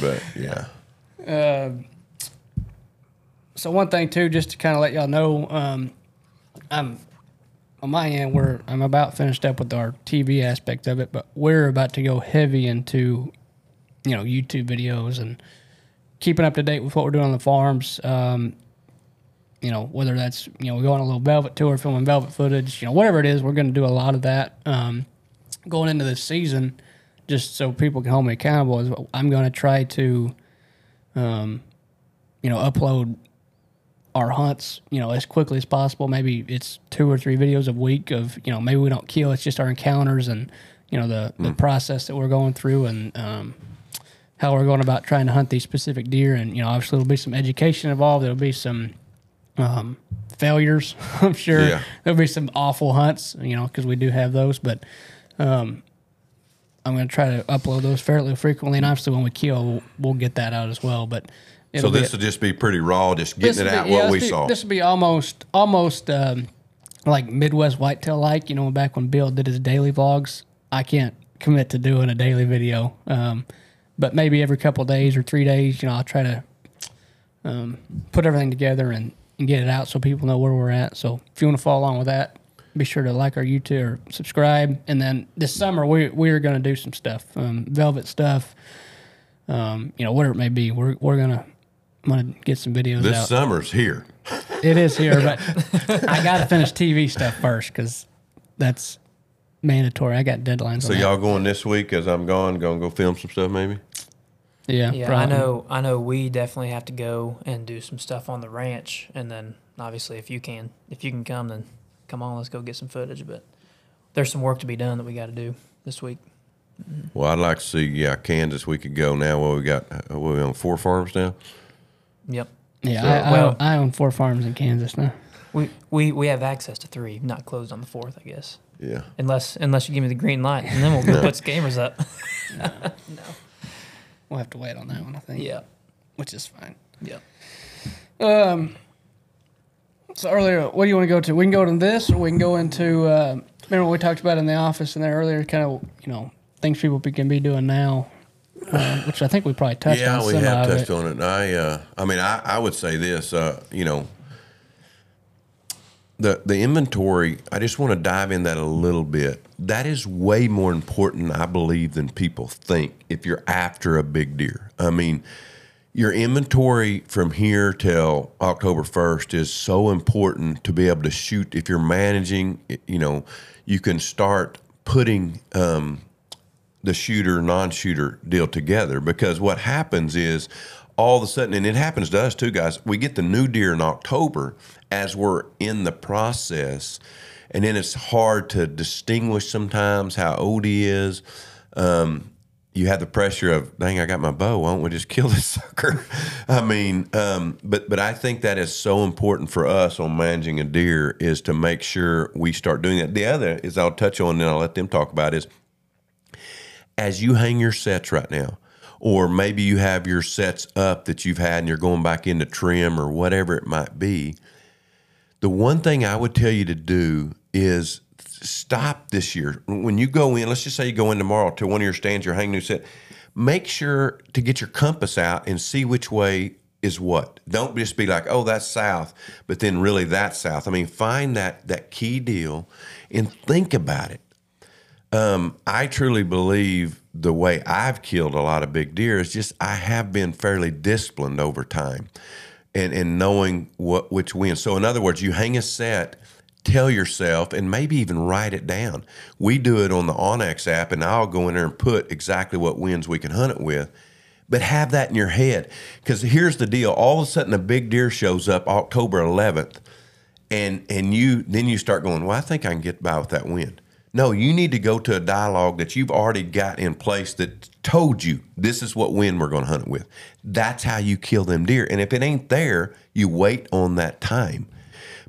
C: But yeah,
B: So one thing too, just to kind of let y'all know, um, I'm on my end. We're I'm about finished up with our TV aspect of it, but we're about to go heavy into, you know, YouTube videos and keeping up to date with what we're doing on the farms. Um, you know, whether that's you know we go on a little velvet tour, filming velvet footage, you know, whatever it is, we're going to do a lot of that. Um, going into this season, just so people can hold me accountable, is I'm going to try to, um, you know, upload our hunts, you know, as quickly as possible. Maybe it's two or three videos a week of, you know, maybe we don't kill. It's just our encounters and, you know, the, the process that we're going through and um, how we're going about trying to hunt these specific deer. And, you know, obviously there'll be some education involved. There'll be some um, failures, [LAUGHS] I'm sure.
C: Yeah.
B: There'll be some awful hunts, you know, because we do have those. But um, I'm going to try to upload those fairly frequently. And obviously when we kill, we'll, we'll get that out as well. But
C: so
B: be-
C: this will just be pretty raw, just getting it out
B: be-
C: what
B: yeah,
C: we
B: this
C: saw.
B: This will be almost almost um, like Midwest whitetail like. You know, back when Bill did his daily vlogs, I can't commit to doing a daily video, um, but maybe every couple days or three days, you know, I'll try to um, put everything together and, and get it out so people know where we're at. So if you want to follow along with that, be sure to like our YouTube or subscribe. And then this summer we we're going to do some stuff, um, velvet stuff. Um, you know, whatever it may be, we're we're gonna I'm gonna get some videos
C: this
B: out.
C: summer's here.
B: It is here, but [LAUGHS] I got to finish TV stuff first because that's mandatory. I got deadlines.
C: So
B: on
C: y'all going this week as I'm gone? Going to go film some stuff maybe?
B: yeah,
D: Yeah, I know. I know. We definitely have to go and do some stuff on the ranch, and then obviously, if you can, if you can come, then come on, let's go get some footage. But there's some work to be done that we got to do this week.
C: Well, I'd like to see. Yeah, Kansas. We could go now. Well, we got. uh, What, we on four farms now.
D: Yep.
B: Yeah,
C: So-
B: I, I,
D: Well-
B: own, I own four farms in Kansas now.
D: We, we we have access to three, not closed on the fourth, I guess.
C: Yeah.
D: Unless unless you give me the green light, and then we'll go [LAUGHS] put some cameras up. [LAUGHS] No.
B: We'll have to wait on that one, I think.
D: Yeah.
B: which is fine.
D: Yeah.
B: Um. So earlier, what do you want to go to? We can go to this, or we can go into. Uh, remember what we talked about in the office in there earlier? Kind of, you know, things people can be doing now, uh, which I think we probably touched
C: yeah,
B: on.
C: Yeah,
B: we
C: have touched
B: it.
C: on it. I, uh, I mean, I, I would say this. Uh, you know, the the inventory. I just want to dive in that a little bit. That is way more important, I believe, than people think. If you're after a big deer, I mean, your inventory from here till October 1st is so important to be able to shoot. If you're managing, you know, you can start putting um, the shooter non-shooter deal together because what happens is all of a sudden and it happens to us too guys we get the new deer in october as we're in the process and then it's hard to distinguish sometimes how old he is. Um, you have the pressure of dang i got my bow. Why don't we just [LAUGHS] kill this sucker? I mean um, but but i think that is so important for us on managing a deer is to make sure we start doing that. The other is i'll touch on and i'll let them talk about is as you hang your sets right now, or maybe you have your sets up that you've had and you're going back into trim or whatever it might be, the one thing I would tell you to do is stop this year. When you go in, let's just say you go in tomorrow to one of your stands, you're hanging new set, make sure to get your compass out and see which way is what. Don't just be like, oh, that's south, but then really that's south. I mean, find that that key deal and think about it. Um, I truly believe the way I've killed a lot of big deer is just I have been fairly disciplined over time and, and knowing what which wins. So in other words, you hang a set, tell yourself, and maybe even write it down. We do it on the onX app, and I'll go in there and put exactly what wins we can hunt it with. But have that in your head. Because here's the deal. All of a sudden a big deer shows up October eleventh, and and you then you start going, Well, I think I can get by with that wind. No, you need to go to a dialogue that you've already got in place that told you this is what wind we're going to hunt it with. That's how you kill them deer. And if it ain't there, you wait on that time.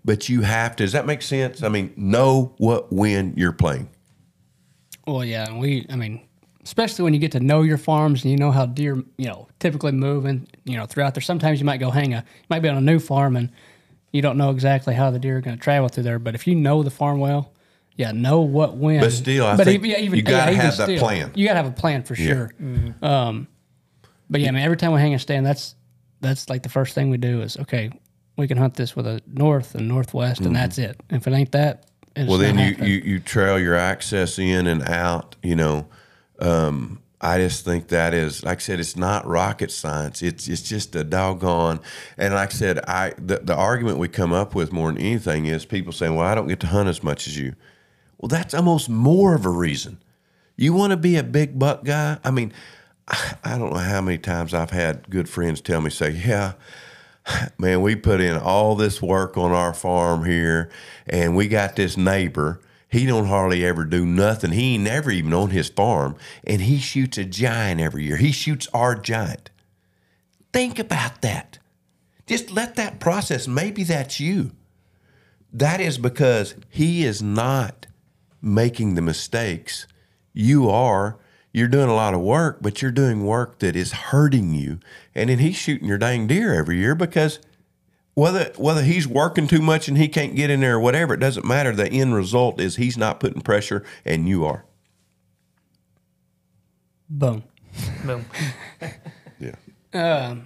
C: But you have to, does that make sense? I mean, know what wind you're playing.
B: Well, yeah, we, I mean, especially when you get to know your farms and you know how deer, you know, typically move and, you know, throughout there. Sometimes you might go hang a, you might be on a new farm and you don't know exactly how the deer are going to travel through there. But if you know the farm well, yeah, know what when.
C: But still, I think you gotta have that plan.
B: You gotta have a plan for sure. Um, but yeah, I mean, every time we hang a stand, that's that's like the first thing we do is okay, we can hunt this with a north and northwest, and that's it. If it ain't that, it's
C: Well, then you,
B: happening.
C: you, you trail your access in and out, you know. Um, I just think that is, like I said, it's not rocket science. It's it's just a doggone. And like I said, I the, the argument we come up with more than anything is people saying, "Well, I don't get to hunt as much as you." Well, that's almost more of a reason. You want to be a big buck guy? I mean, [SIGHS] I don't know how many times I've had good friends tell me, say, "Yeah, [SIGHS] man, we put in all this work on our farm here, and we got this neighbor. He don't hardly ever do nothing. He ain't never even on his farm, and he shoots a giant every year. He shoots our giant. Think about that. Just let that process. Maybe that's you. That is because he is not making the mistakes. You are. You're doing a lot of work, but you're doing work that is hurting you. And then he's shooting your dang deer every year because whether whether he's working too much and he can't get in there or whatever, it doesn't matter. The end result is he's not putting pressure and you are.
B: boom.
D: Boom. [LAUGHS]
C: Yeah.
B: Um,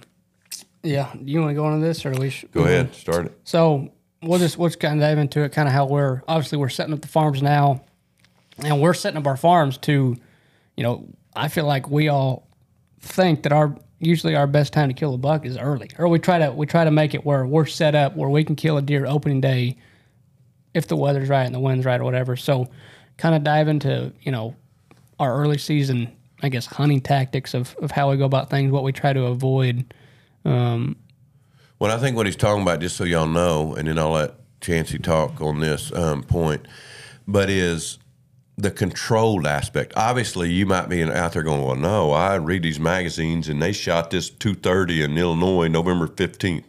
B: Yeah, you want to go into this or do we? Sh-
C: Go ahead, start it.
B: So we'll just we'll just kind of dive into it, kind of how we're obviously we're setting up the farms now, and we're setting up our farms to, you know, I feel like we all think that our usually our best time to kill a buck is early, or we try to we try to make it where we're set up where we can kill a deer opening day, if the weather's right and the wind's right or whatever. So, kind of dive into you know our early season, I guess, hunting tactics of of how we go about things, what we try to avoid.
C: Well, I think what he's talking about, just so y'all know, and then I'll let Chancey talk on this um, point, but is the controlled aspect. Obviously, you might be out there going, "Well, no, I read these magazines, and they shot this 2:30 in Illinois, November 15th."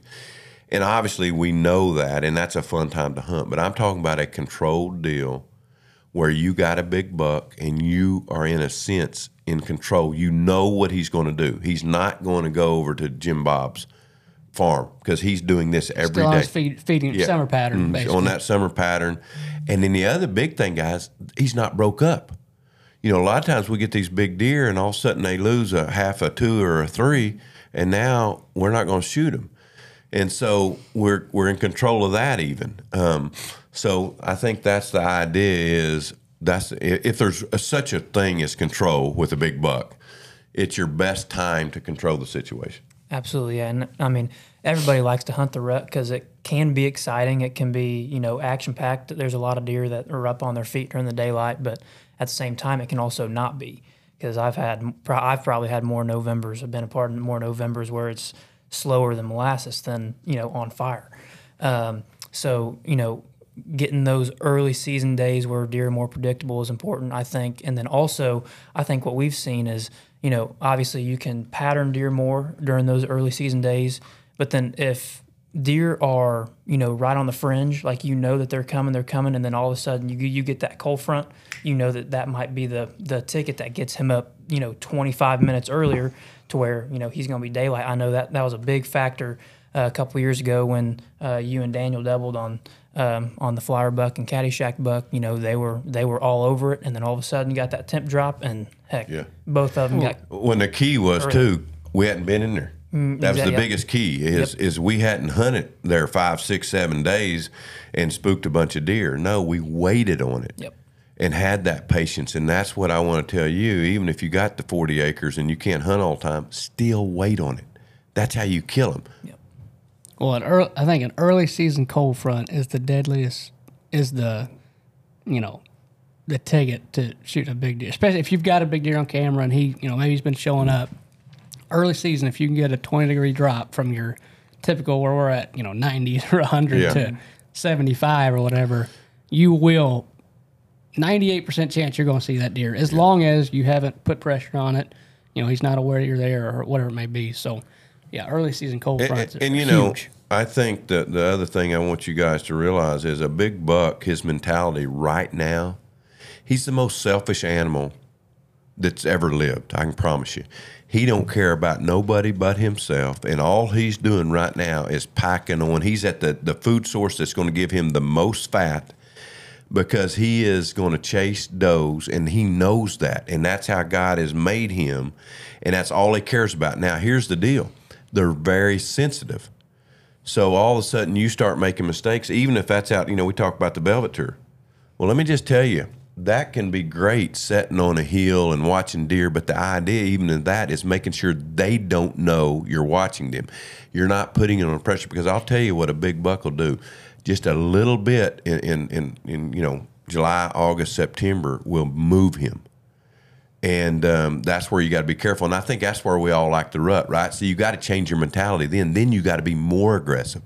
C: And obviously, we know that, and that's a fun time to hunt. But I'm talking about a controlled deal where you got a big buck and you are in a sense in control. You know what he's going to do. He's not going to go over to Jim Bob's farm because he's doing this every
B: Still
C: day
B: feed, feeding
C: Yeah.
B: summer pattern, basically.
C: on that summer pattern. And then the other big thing, guys, he's not broke up. You know, a lot of times we get these big deer, and all of a sudden they lose a half a two or a three, and now we're not going to shoot them. And so we're we're in control of that even. Um, so I think that's the idea is that's if there's a, such a thing as control with a big buck, it's your best time to control the situation.
D: Absolutely, yeah. And I mean, everybody likes to hunt the rut because it can be exciting. It can be, you know, action packed. There's a lot of deer that are up on their feet during the daylight, but at the same time, it can also not be because I've had, I've probably had more Novembers. I've been a part of more Novembers where it's slower than molasses than you know on fire. Um, so you know, getting those early season days where deer are more predictable is important, I think. And then also, I think what we've seen is, you know, obviously you can pattern deer more during those early season days, but then if deer are, you know, right on the fringe, like you know that they're coming, they're coming, and then all of a sudden you you get that cold front, you know that that might be the the ticket that gets him up, you know, 25 minutes earlier to where you know he's going to be daylight. I know that that was a big factor uh, a couple years ago when uh, you and Daniel doubled on um, on the flyer buck and Caddyshack buck, you know, they were they were all over it, and then all of a sudden you got that temp drop, and heck,
C: Yeah.
D: both of them got
C: When the key was too, we hadn't been in there. that was
D: Mm,
C: the
D: yep.
C: biggest key is is we hadn't hunted there five, six, seven days and spooked a bunch of deer. No, we waited on it.
D: Yep.
C: And had that patience, and that's what I want to tell you. Even if you got the forty acres and you can't hunt all the time, still wait on it. That's how you kill them.
B: Well, an early, I think an early season cold front is the deadliest. Is the, you know, the ticket to shoot a big deer, especially if you've got a big deer on camera and he, you know, maybe he's been showing up. Early season, if you can get a twenty degree drop from your typical where we're at, you know, ninety or hundred
C: Yeah.
B: to seventy five or whatever, you will. 98% chance you're going to see that deer as long as you haven't put pressure on it. You know, he's not aware you're there or whatever it may be. So, yeah, early season cold
C: And,
B: fronts
C: and,
B: are
C: and, you know. I think that the other thing I want you guys to realize is a big buck, his mentality right now, he's the most selfish animal that's ever lived. I can promise you. He don't care about nobody but himself, and all he's doing right now is packing on. He's at the, the food source that's going to give him the most fat because he is going to chase does and he knows that and that's how god has made him and that's all he cares about now here's the deal they're very sensitive. So all of a sudden you start making mistakes even if that's out you know we talk about the velvet tour. Well let me just tell you that can be great sitting on a hill and watching deer but the idea even in that is making sure they don't know you're watching them. You're not putting it on pressure because i'll tell you what a big buck will do. Just a little bit in in, in, in you know july august september will move him and um, that's where you got to be careful. And I think that's where we all like the rut, right? So you got to change your mentality. Then, then you got to be more aggressive.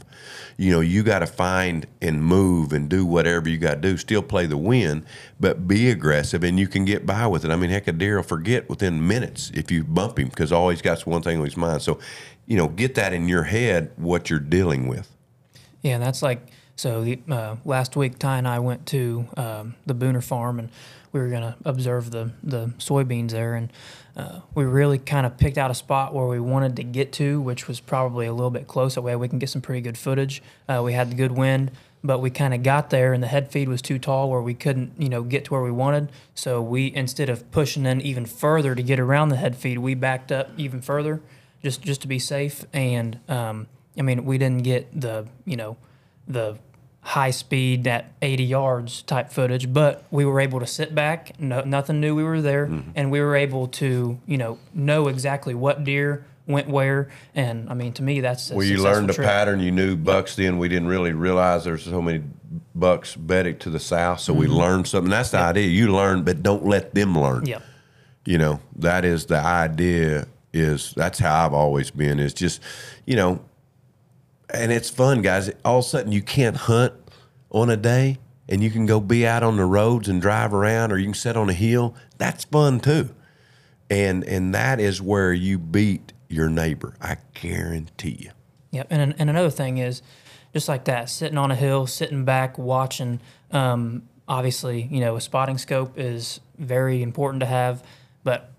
C: You know, you got to find and move and do whatever you got to do. Still play the win, but be aggressive, and you can get by with it. I mean, heck, a deer will forget within minutes if you bump him because all he's got's one thing on his mind. So, you know, get that in your head what you're dealing with.
D: Yeah, that's like so. The, uh, last week, Ty and I went to um, the Booner farm, and we were gonna observe the the soybeans there, and uh, we really kind of picked out a spot where we wanted to get to, which was probably a little bit close. That way, we can get some pretty good footage. Uh, we had the good wind, but we kind of got there, and the head feed was too tall where we couldn't, you know, get to where we wanted. So we instead of pushing in even further to get around the head feed, we backed up even further, just just to be safe. And um, I mean, we didn't get the, you know, the high speed at 80 yards type footage, but we were able to sit back. No, nothing knew we were there, and we were able to, you know, know exactly what deer went where. And I mean, to me, that's a
C: Well, you learned
D: trip.
C: pattern. You knew bucks then. We didn't really realize there's so many bucks bedded to the south. So
D: Mm-hmm.
C: we learned something. That's the idea. You learn, but don't let them learn.
D: Yep.
C: You know, that is the idea. Is that's how I've always been. Is just, you know, and it's fun, guys. All of a sudden, you can't hunt on a day, and you can go be out on the roads and drive around, or you can sit on a hill. That's fun too, and and that is where you beat your neighbor. I guarantee you.
D: Yep. And and another thing is, just like that, sitting on a hill, sitting back, watching. Um, obviously, you know, a spotting scope is very important to have, but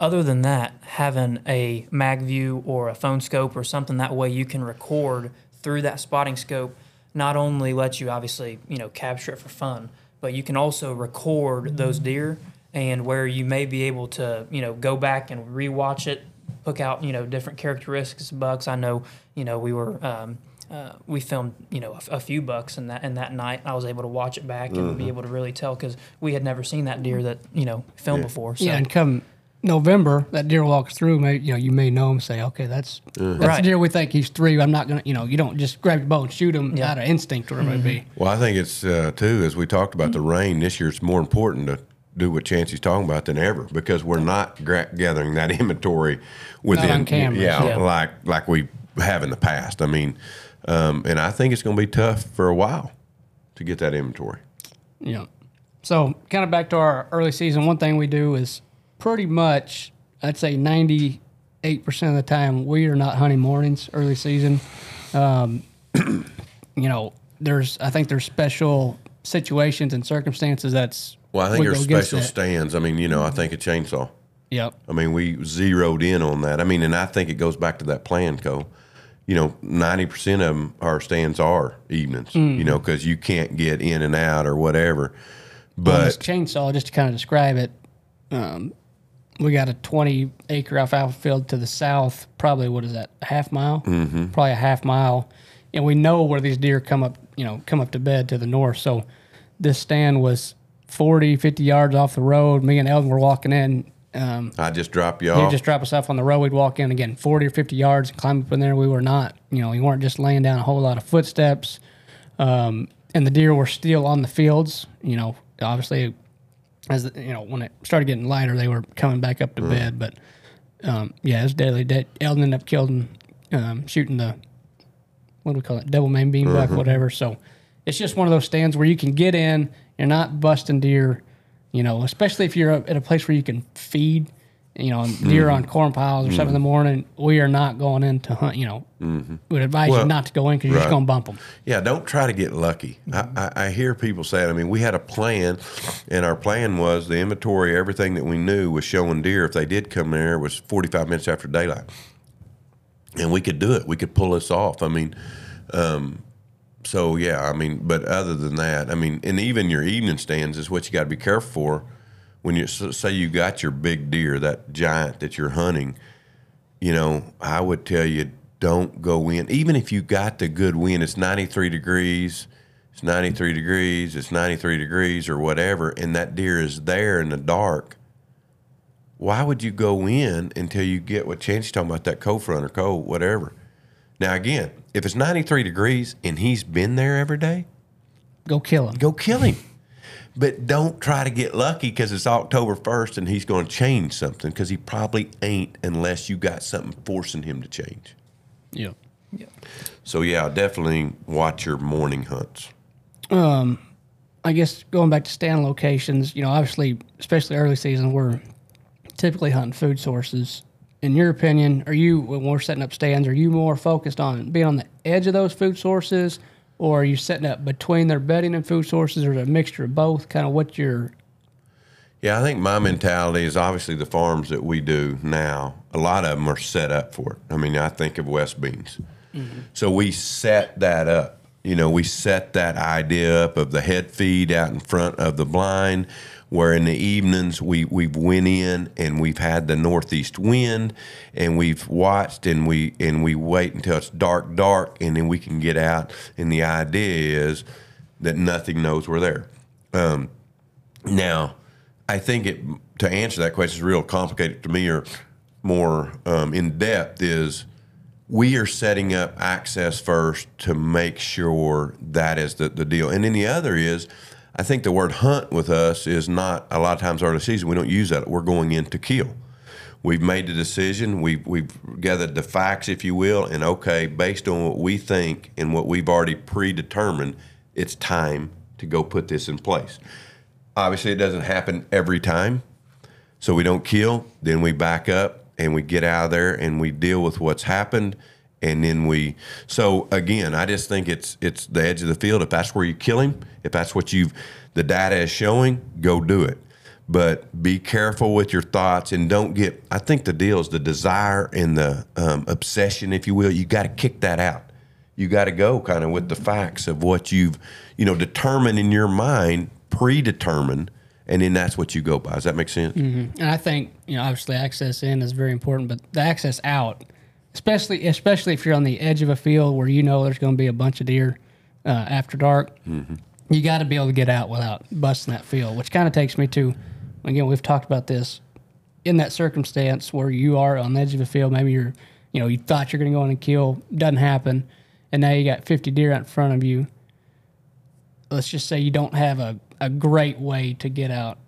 D: other than that, having a mag view or a phone scope or something that way you can record through that spotting scope not only lets you obviously you know capture it for fun, but you can also record those deer and where you may be able to you know go back and rewatch it, pick out you know different characteristics of bucks. I know you know we were. Um, uh, we filmed, you know, a, a few bucks, and that and that night I was able to watch it back and
C: Mm-hmm.
D: be able to really tell because we had never seen that deer that you know filmed before. So.
B: Yeah, and come November, that deer walks through. May you know you may know him. Say, okay, that's that's
D: Right.
B: the deer we think he's three. I'm not gonna, you know, you don't just grab your bow and shoot him
D: Yeah.
B: out of instinct or whatever it may be.
C: Well, I think it's uh, too, as we talked about the rain this year. It's more important to do what Chancey's talking about than ever because we're not gra- gathering that [LAUGHS] inventory within,
B: on cameras.
C: yeah,
D: Yeah.
C: like like we have in the past. I mean, um, and I think it's going to be tough for a while to get that inventory.
B: Yeah. so kind of back to our early season. One thing we do is pretty much, I'd say ninety eight percent of the time we are not hunting mornings early season. Um, [CLEARS THROAT] you know, there's I think there's special situations and circumstances that's
C: Well, I think there's special stands. I mean, you know, I think a chainsaw.
B: Yep.
C: I mean, we zeroed in on that. I mean, and I think it goes back to that plan, Cole. you know, ninety percent of them our stands are evenings. You know, because you can't get in and out or whatever. But
B: this chainsaw, just to kind of describe it, um, we got a 20 acre alfalfa field to the south, probably what is that, a half mile? Mm-hmm. Probably a half mile. And we know where these deer come up, you know, come up to bed to the north. So this stand was 40, 50 yards off the road. Me and Eldon were walking in. Um,
C: I just drop you
B: He'd just drop us off on the road. We'd walk in again, 40 or 50 yards, and climb up in there. We were not, you know, we weren't just laying down a whole lot of footsteps. Um, and the deer were still on the fields. You know, obviously, as you know, when it started getting lighter, they were coming back up to bed. But um, yeah, it was deadly. Dead. Eldon ended up killing, um, shooting the, what do we call it, double main beam buck, whatever. So it's just one of those stands where you can get in. You're not busting deer, you know, especially if you're at a place where you can feed, you know, mm-hmm. deer on corn piles or something in the mm-hmm. morning. We are not going in to hunt, you know. Mm-hmm. Would advise
C: Well,
B: you not to go in because you're just going to bump them.
C: Yeah, don't try to get lucky. I, I, I hear people say. I mean, we had a plan, and our plan was the inventory, everything that we knew was showing deer. If they did come there, was 45 minutes after daylight. And we could do it. We could pull this off. I mean, um, so yeah, I mean, but other than that, I mean, and even your evening stands is what you got to be careful for. When you say you got your big deer, that giant that you're hunting, you know, I would tell you don't go in. Even if you got the good wind, it's 93 degrees, it's 93 degrees, it's 93 degrees or whatever, and that deer is there in the dark. Why would you go in until you get what Chance's talking about, that cold front or cold, whatever? Now, again, if it's 93 degrees and he's been there every day,
B: Go kill him.
C: go kill him. But don't try to get lucky because it's October 1st and he's going to change something because he probably ain't unless you got something forcing him to change.
B: Yeah. Yeah.
C: So, yeah, definitely watch your morning hunts.
B: Um, I guess going back to stand locations, you know, obviously, especially early season, we're typically hunting food sources. In your opinion, are you when we're setting up stands, are you more focused on being on the edge of those food sources, or are you setting up between their bedding and food sources, or a mixture of both? Kind of what your
C: Yeah, I think my mentality is obviously the farms that we do now, a lot of them are set up for it. I mean, I think of West Beans. Mm-hmm. So we set that up. You know, we set that idea up of the head feed out in front of the blind, where in the evenings we, we've went in and we've had the northeast wind and we've watched and we and we wait until it's dark, dark, and then we can get out. And the idea is that nothing knows we're there. Um, now, I think it to answer that question is real complicated to me or more um, in depth is we are setting up access first to make sure that is the, the deal. And then the other is I think the word hunt with us is not a lot of times early season. We don't use that. We're going in to kill. We've made the decision. We've, we've gathered the facts, if you will, and okay, based on what we think and what we've already predetermined, it's time to go put this in place. Obviously, it doesn't happen every time. So we don't kill, then we back up and we get out of there and we deal with what's happened and then we so again, I just think it's it's the edge of the field. If that's where you kill him, if that's what you've the data is showing, go do it. But be careful with your thoughts and don't get I think the deal is the desire and the um, obsession, if you will, you got to kick that out. You got to go kind of with the facts of what you've, you know, determined in your mind, predetermined, and then that's what you go by. Does that make sense?
B: And I think you know, obviously, access in is very important, but the access out, especially especially if you're on the edge of a field where you know there's going to be a bunch of deer uh, after dark, you got to be able to get out without busting that field. Which kind of takes me to, again, we've talked about this in that circumstance where you are on the edge of a field. Maybe you're, you know, you thought you're going to go in and kill, doesn't happen, and now you got 50 deer out in front of you. Let's just say you don't have a, a great way to get out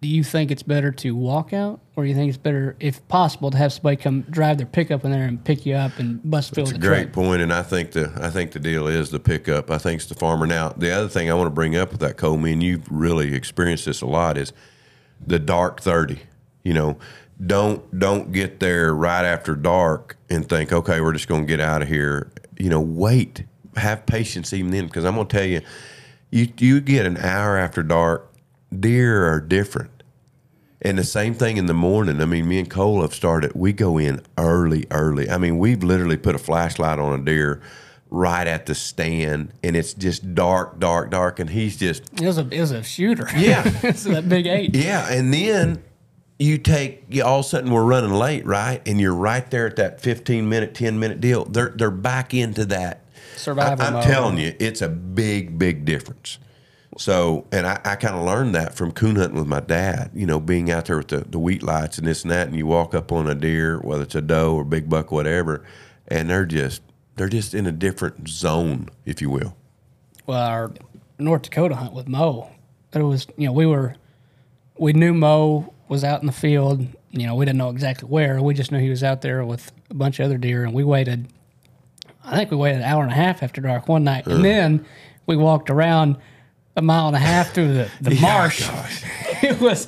B: do you think it's better to walk out, or do you think it's better, if possible, to have somebody come drive their pickup in there and pick you up and bust fill
C: It's
B: the
C: a great point, and I think the I think the deal is the pickup. I think it's the farmer. Now, the other thing I want to bring up with that, Cole, me and you've really experienced this a lot, is the dark thirty. You know, don't don't get there right after dark and think, okay, we're just going to get out of here. You know, wait, have patience even then, because I'm going to tell you, you you get an hour after dark, deer are different. And the same thing in the morning. I mean, me and Cole have started. We go in early, early. I mean, we've literally put a flashlight on a deer right at the stand, and it's just dark, dark, dark, and he's just
B: It was a it was a shooter.
C: Yeah. [LAUGHS]
B: it's that big eight.
C: yeah. And then you take you, all of a sudden we're running late, right? And you're right there at that 15 minute, 10 minute deal. They're they're back into that.
B: Survival
C: I, am telling you, it's a big, big difference. So, and I, I kind of learned that from coon hunting with my dad, you know, being out there with the, the wheat lights and this and that, and you walk up on a deer, whether it's a doe or big buck, whatever, and they're just, they're just in a different zone, if you will.
B: well, our North Dakota hunt with Mo, it was you know we were we knew Mo was out in the field. You know we didn't know exactly where. We just knew he was out there with a bunch of other deer, and we waited. I think we waited an hour and a half after dark one night, and then we walked around a mile and a half through the, [LAUGHS] the marsh. [LAUGHS] it was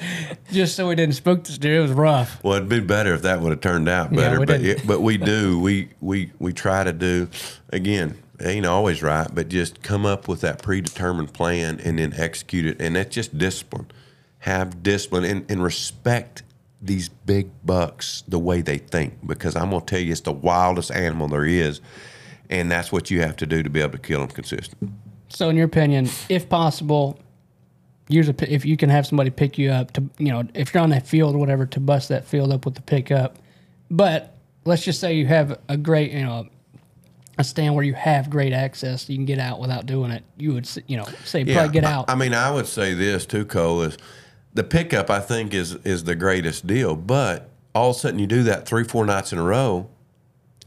B: just so we didn't spook the deer. It was rough.
C: Well, it'd be better if that would have turned out better,
B: we
C: but it, but we [LAUGHS] do. We we we try to do. Again, it ain't always right, but just come up with that predetermined plan and then execute it, and that's just discipline. Have discipline and, and respect these big bucks the way they think, because I'm gonna tell you, it's the wildest animal there is, and that's what you have to do to be able to kill them consistent.
B: So, in your opinion, if possible, use a if you can have somebody pick you up to you know if you're on that field or whatever to bust that field up with the pickup. But let's just say you have a great you know a stand where you have great access, you can get out without doing it. You would you know say probably get out.
C: I, mean, I would say this too, Cole, is the pickup I think is is the greatest deal. But all of a sudden you do that three, four nights in a row.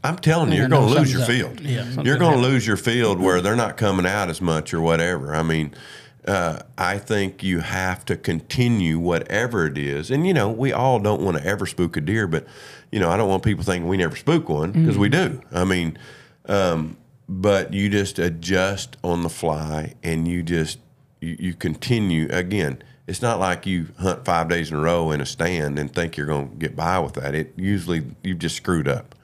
C: I'm telling you, you're going to lose your
B: something's
C: field.
B: Yeah,
C: you're going to lose your field where they're not coming out as much or whatever. I mean, uh, I think you have to continue whatever it is. And, you know, we all don't want to ever spook a deer, but, you know, I don't want people thinking we never spook one because we do. I mean, um, but you just adjust on the fly and you just, you, you continue. Again, it's not like you hunt five days in a row in a stand and think you're going to get by with that. It usually, you've just screwed up.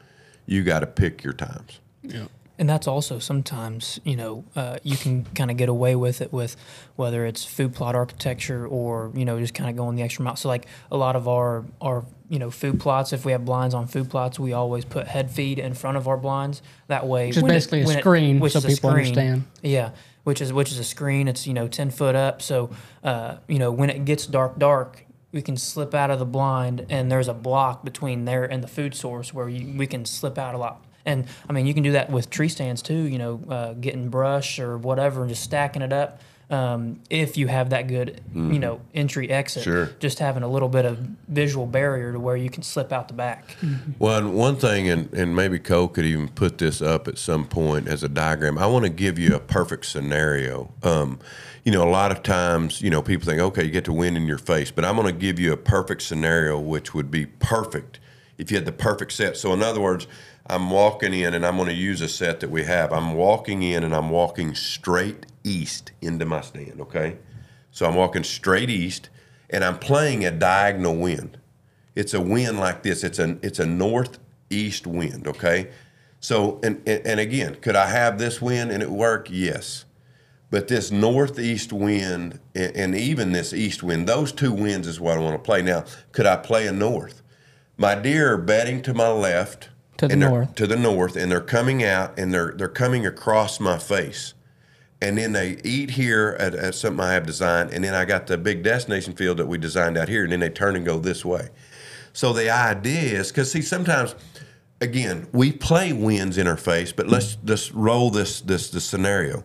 C: You got to pick your times. Yeah.
D: And that's also sometimes, you know, uh, you can kind of get away with it with whether it's food plot architecture or, you know, just kind of going the extra mile. So, like a lot of our, our, you know, food plots, if we have blinds on food plots, we always put head feed in front of our blinds. That way,
B: Which is
D: when it-
B: basically a
D: when it-
B: screen
D: which
B: so
D: is a
B: people
D: screen.
B: understand.
D: Yeah, which is which is a screen. It's you know ten foot up, so uh, you know when it gets dark, dark, we can slip out of the blind, and there's a block between there and the food source where you, we can slip out a lot. And I mean, you can do that with tree stands too. You know, uh, getting brush or whatever, and just stacking it up. Um, if you have that good, you know, entry exit,
C: Sure.
D: just having a little bit of visual barrier to where you can slip out the back.
C: Well, and one thing, and, and maybe Cole could even put this up at some point as a diagram. I want to give you a perfect scenario. Um, you know, a lot of times, you know, people think, okay, you get to win in your face, but I'm going to give you a perfect scenario, which would be perfect if you had the perfect set. So, in other words, I'm walking in, and I'm going to use a set that we have. I'm walking in, and I'm walking straight east into my stand. Okay, so I'm walking straight east, and I'm playing a diagonal wind it's a wind like this. It's a it's a northeast wind. Okay, so and and, again, could I have this wind and it work? Yes, but this northeast wind and, even this east wind, those two winds is what I want to play. Now, could I play a north? My deer are bedding to my left,
B: To the north.
C: to the north, and they're coming out and they're they're coming across my face and then they eat here at, at something I have designed, and then I got the big destination field that we designed out here, and then they turn and go this way. So the idea is because see sometimes, again, we play winds in our face, but let's just roll this this this scenario.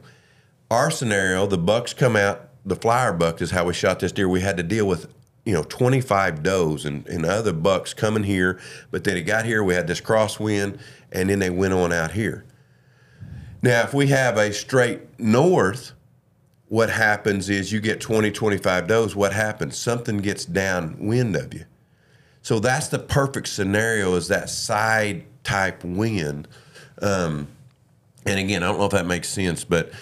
C: Our scenario, the bucks come out. The flyer buck is how we shot this deer. We had to deal with you know 25 does and, and other bucks coming here, but then it got here. We had this crosswind, and then they went on out here. Now, if we have a straight north, what happens is you get 20, 25 does. What happens? Something gets downwind of you. So that's the perfect scenario is that side type wind. Um, and again, I don't know if that makes sense, but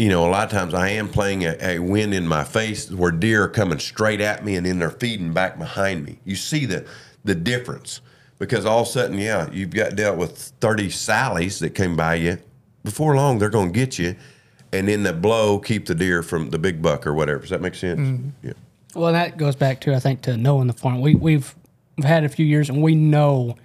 C: you know, a lot of times I am playing a, a wind in my face where deer are coming straight at me and then they're feeding back behind me. You see the the difference because all of a sudden, yeah, you've got dealt with 30 sallies that came by you. Before long, they're going to get you, and then the blow keep the deer from the big buck or whatever. Does that make sense? Mm-hmm. Yeah.
B: Well, that goes back to I think to knowing the farm. We we've we've had a few years and we know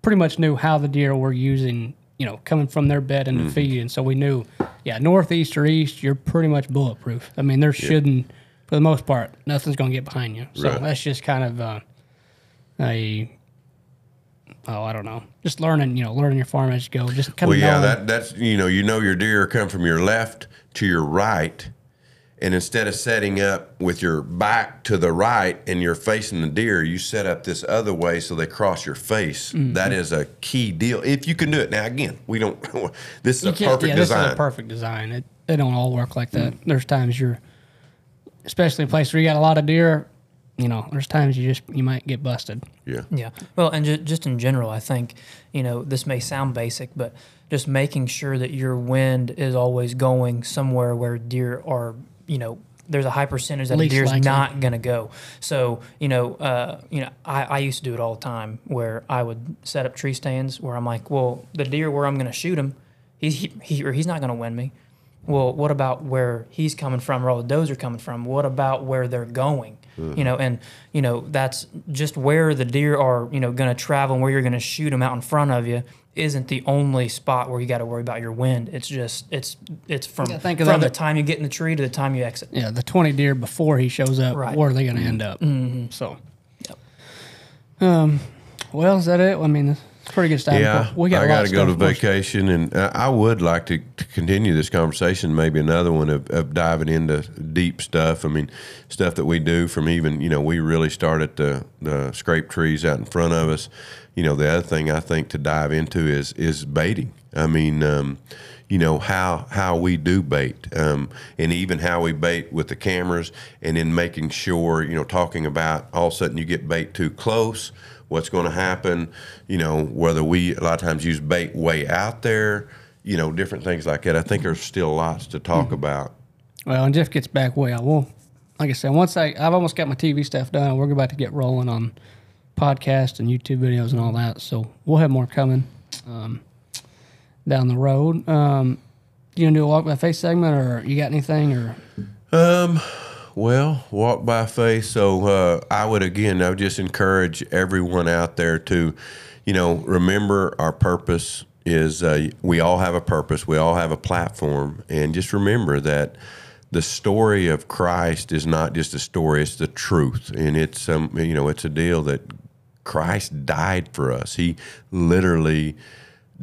B: pretty much knew how the deer were using. You know, coming from their bed
C: Mm-hmm.
B: feed, and so we knew, yeah, northeast or east, you're pretty much bulletproof. I mean, there shouldn't, for the most part, nothing's going to get behind you. So
C: Right.
B: that's just kind of uh, a, oh, I don't know, just learning. You know, learning your farm as you go. Just kind
C: Well,
B: of
C: yeah, that that's you know you know your deer come from your left to your right, and instead of setting up with your back to the right and you're facing the deer, you set up this other way so they cross your face.
B: Mm-hmm.
C: That is a key deal if you can do it. Now again, we don't. [LAUGHS] this is
B: You
C: a
B: can't-
C: perfect
B: yeah,
C: design.
B: This is a perfect design. It they don't all work like that. There's times you're, especially in places where you got a lot of deer. You know, there's times you just you might get busted.
C: yeah.
D: Yeah. Well, and ju- just in general, I think, you know, this may sound basic, but just making sure that your wind is always going somewhere where deer are, you know, there's a high percentage that a
B: Least
D: deer's
B: likely.
D: not going to go. So, you know, uh, you know, I, I used to do it all the time where I would set up tree stands where I'm like, well, the deer where I'm going to shoot him, he's, he, he, or he's not going to win me. Well, what about where he's coming from or all the does are coming from? What about where they're going? You know, and you know that's just where the deer are. You know, going to travel and where you're going to shoot them out in front of you isn't the only spot where you got to worry about your wind. It's just it's it's from
B: Yeah, think
D: from the time you get in the tree to the time you exit.
B: Yeah, the 20 deer before he shows up,
D: Right.
B: where are they going to end up? Mm-hmm. So, um, well, is that it? I mean, it's pretty good stuff.
C: Yeah,
B: we got
C: I got to go to vacation, and I would like to, to continue this conversation. Maybe another one of, of diving into deep stuff. I mean, stuff that we do from even you know we really started the the scrape trees out in front of us. You know, the other thing I think to dive into is is baiting. I mean. Um, you know how how we do bait, um, and even how we bait with the cameras, and then making sure you know talking about all of a sudden you get bait too close, what's going to happen, you know whether we a lot of times use bait way out there, you know different things like that. I think there's still lots to talk about.
B: Well, and Jeff gets back way out. Well, like I said, once I I've almost got my TV stuff done. We're about to get rolling on podcast and YouTube videos and all that. So we'll have more coming um, down the road. Um, you gonna do a walk by face segment, or you got anything, or
C: Well, walk by faith. So uh, I would again, I would just encourage everyone out there to, you know, remember our purpose is uh, we all have a purpose. We all have a platform, and just remember that the story of Christ is not just a story; it's the truth, and it's um, you know, it's a deal that Christ died for us. He literally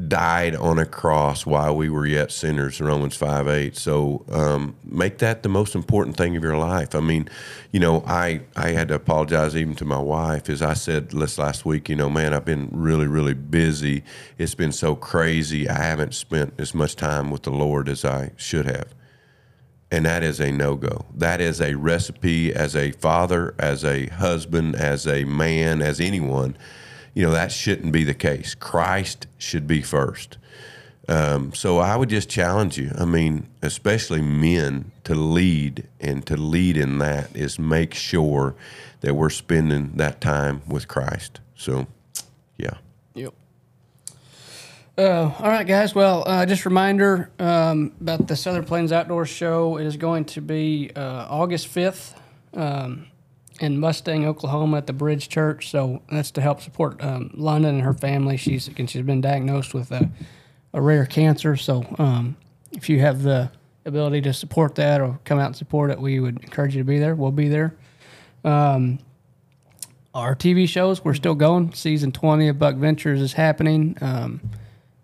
C: died on a cross while we were yet sinners romans 5 8 so um, make that the most important thing of your life i mean you know i i had to apologize even to my wife as i said this last week you know man i've been really really busy it's been so crazy i haven't spent as much time with the lord as i should have and that is a no go. That is a recipe as a father, as a husband, as a man, as anyone. You know, that shouldn't be the case. Christ should be first. Um, so I would just challenge you. I mean, especially men to lead and to lead in that is make sure that we're spending that time with Christ. So, yeah.
B: Yep. Uh, all right, guys. Well, uh, just reminder um, about the Southern Plains Outdoor Show. It is going to be uh, August 5th um, in Mustang, Oklahoma at the Bridge Church. So that's to help support um, London and her family. She's she's been diagnosed with a, a rare cancer. So um, if you have the ability to support that or come out and support it, we would encourage you to be there. We'll be there our TV shows. We're still going. Season 20 of Buck Ventures is happening.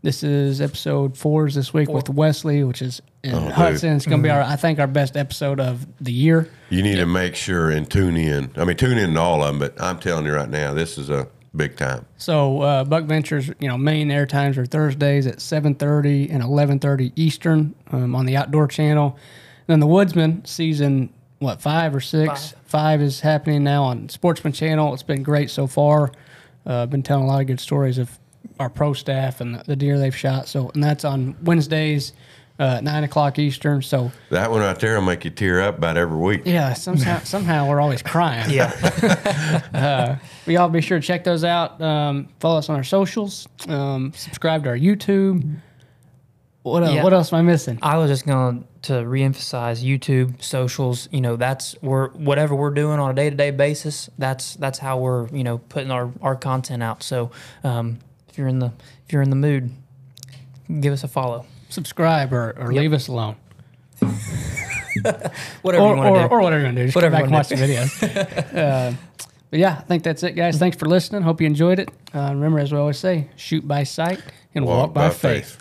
B: This is episode fours this week with Wesley, which is in
C: Oh, dude.
B: Hudson. It's going to be our, I think, our best episode of the year.
C: You need to make sure and tune in. I mean, tune in to all of them, but I'm telling you right now, this is a big time.
B: So uh, Buck Ventures, you know, main air times are Thursdays at 7:30 and 11:30 Eastern um, on the Outdoor Channel. then the Woodsman season what five or six? Five. is happening now on Sportsman Channel. It's been great so far. Uh, been telling a lot of good stories of our pro staff and the, the deer they've shot. So and that's on Wednesdays, uh, nine o'clock Eastern. So
C: That one right there will make you tear up about every week.
B: yeah, somehow somehow we're always crying.
D: Yeah. [LAUGHS]
B: But y'all be sure to check those out. Um, follow us on our socials. Um, subscribe to our YouTube. What else,
D: Yeah.
B: what else am I missing?
D: I was just going to reemphasize YouTube, socials. You know, that's we're whatever we're doing on a day to day basis. That's that's how we're you know putting our, our content out. So um, if you're in the if you're in the mood, give us a follow.
B: Subscribe or, or leave us alone. [LAUGHS]
D: Whatever
B: Or,
D: you want
B: or,
D: to do.
B: or whatever you're going to do. Just
D: Whatever
B: come back and watch the videos. [LAUGHS] uh, but yeah, I think that's it, guys. Thanks for listening. Hope you enjoyed it. Uh, remember, as we always say, shoot by sight and walk, by, faith.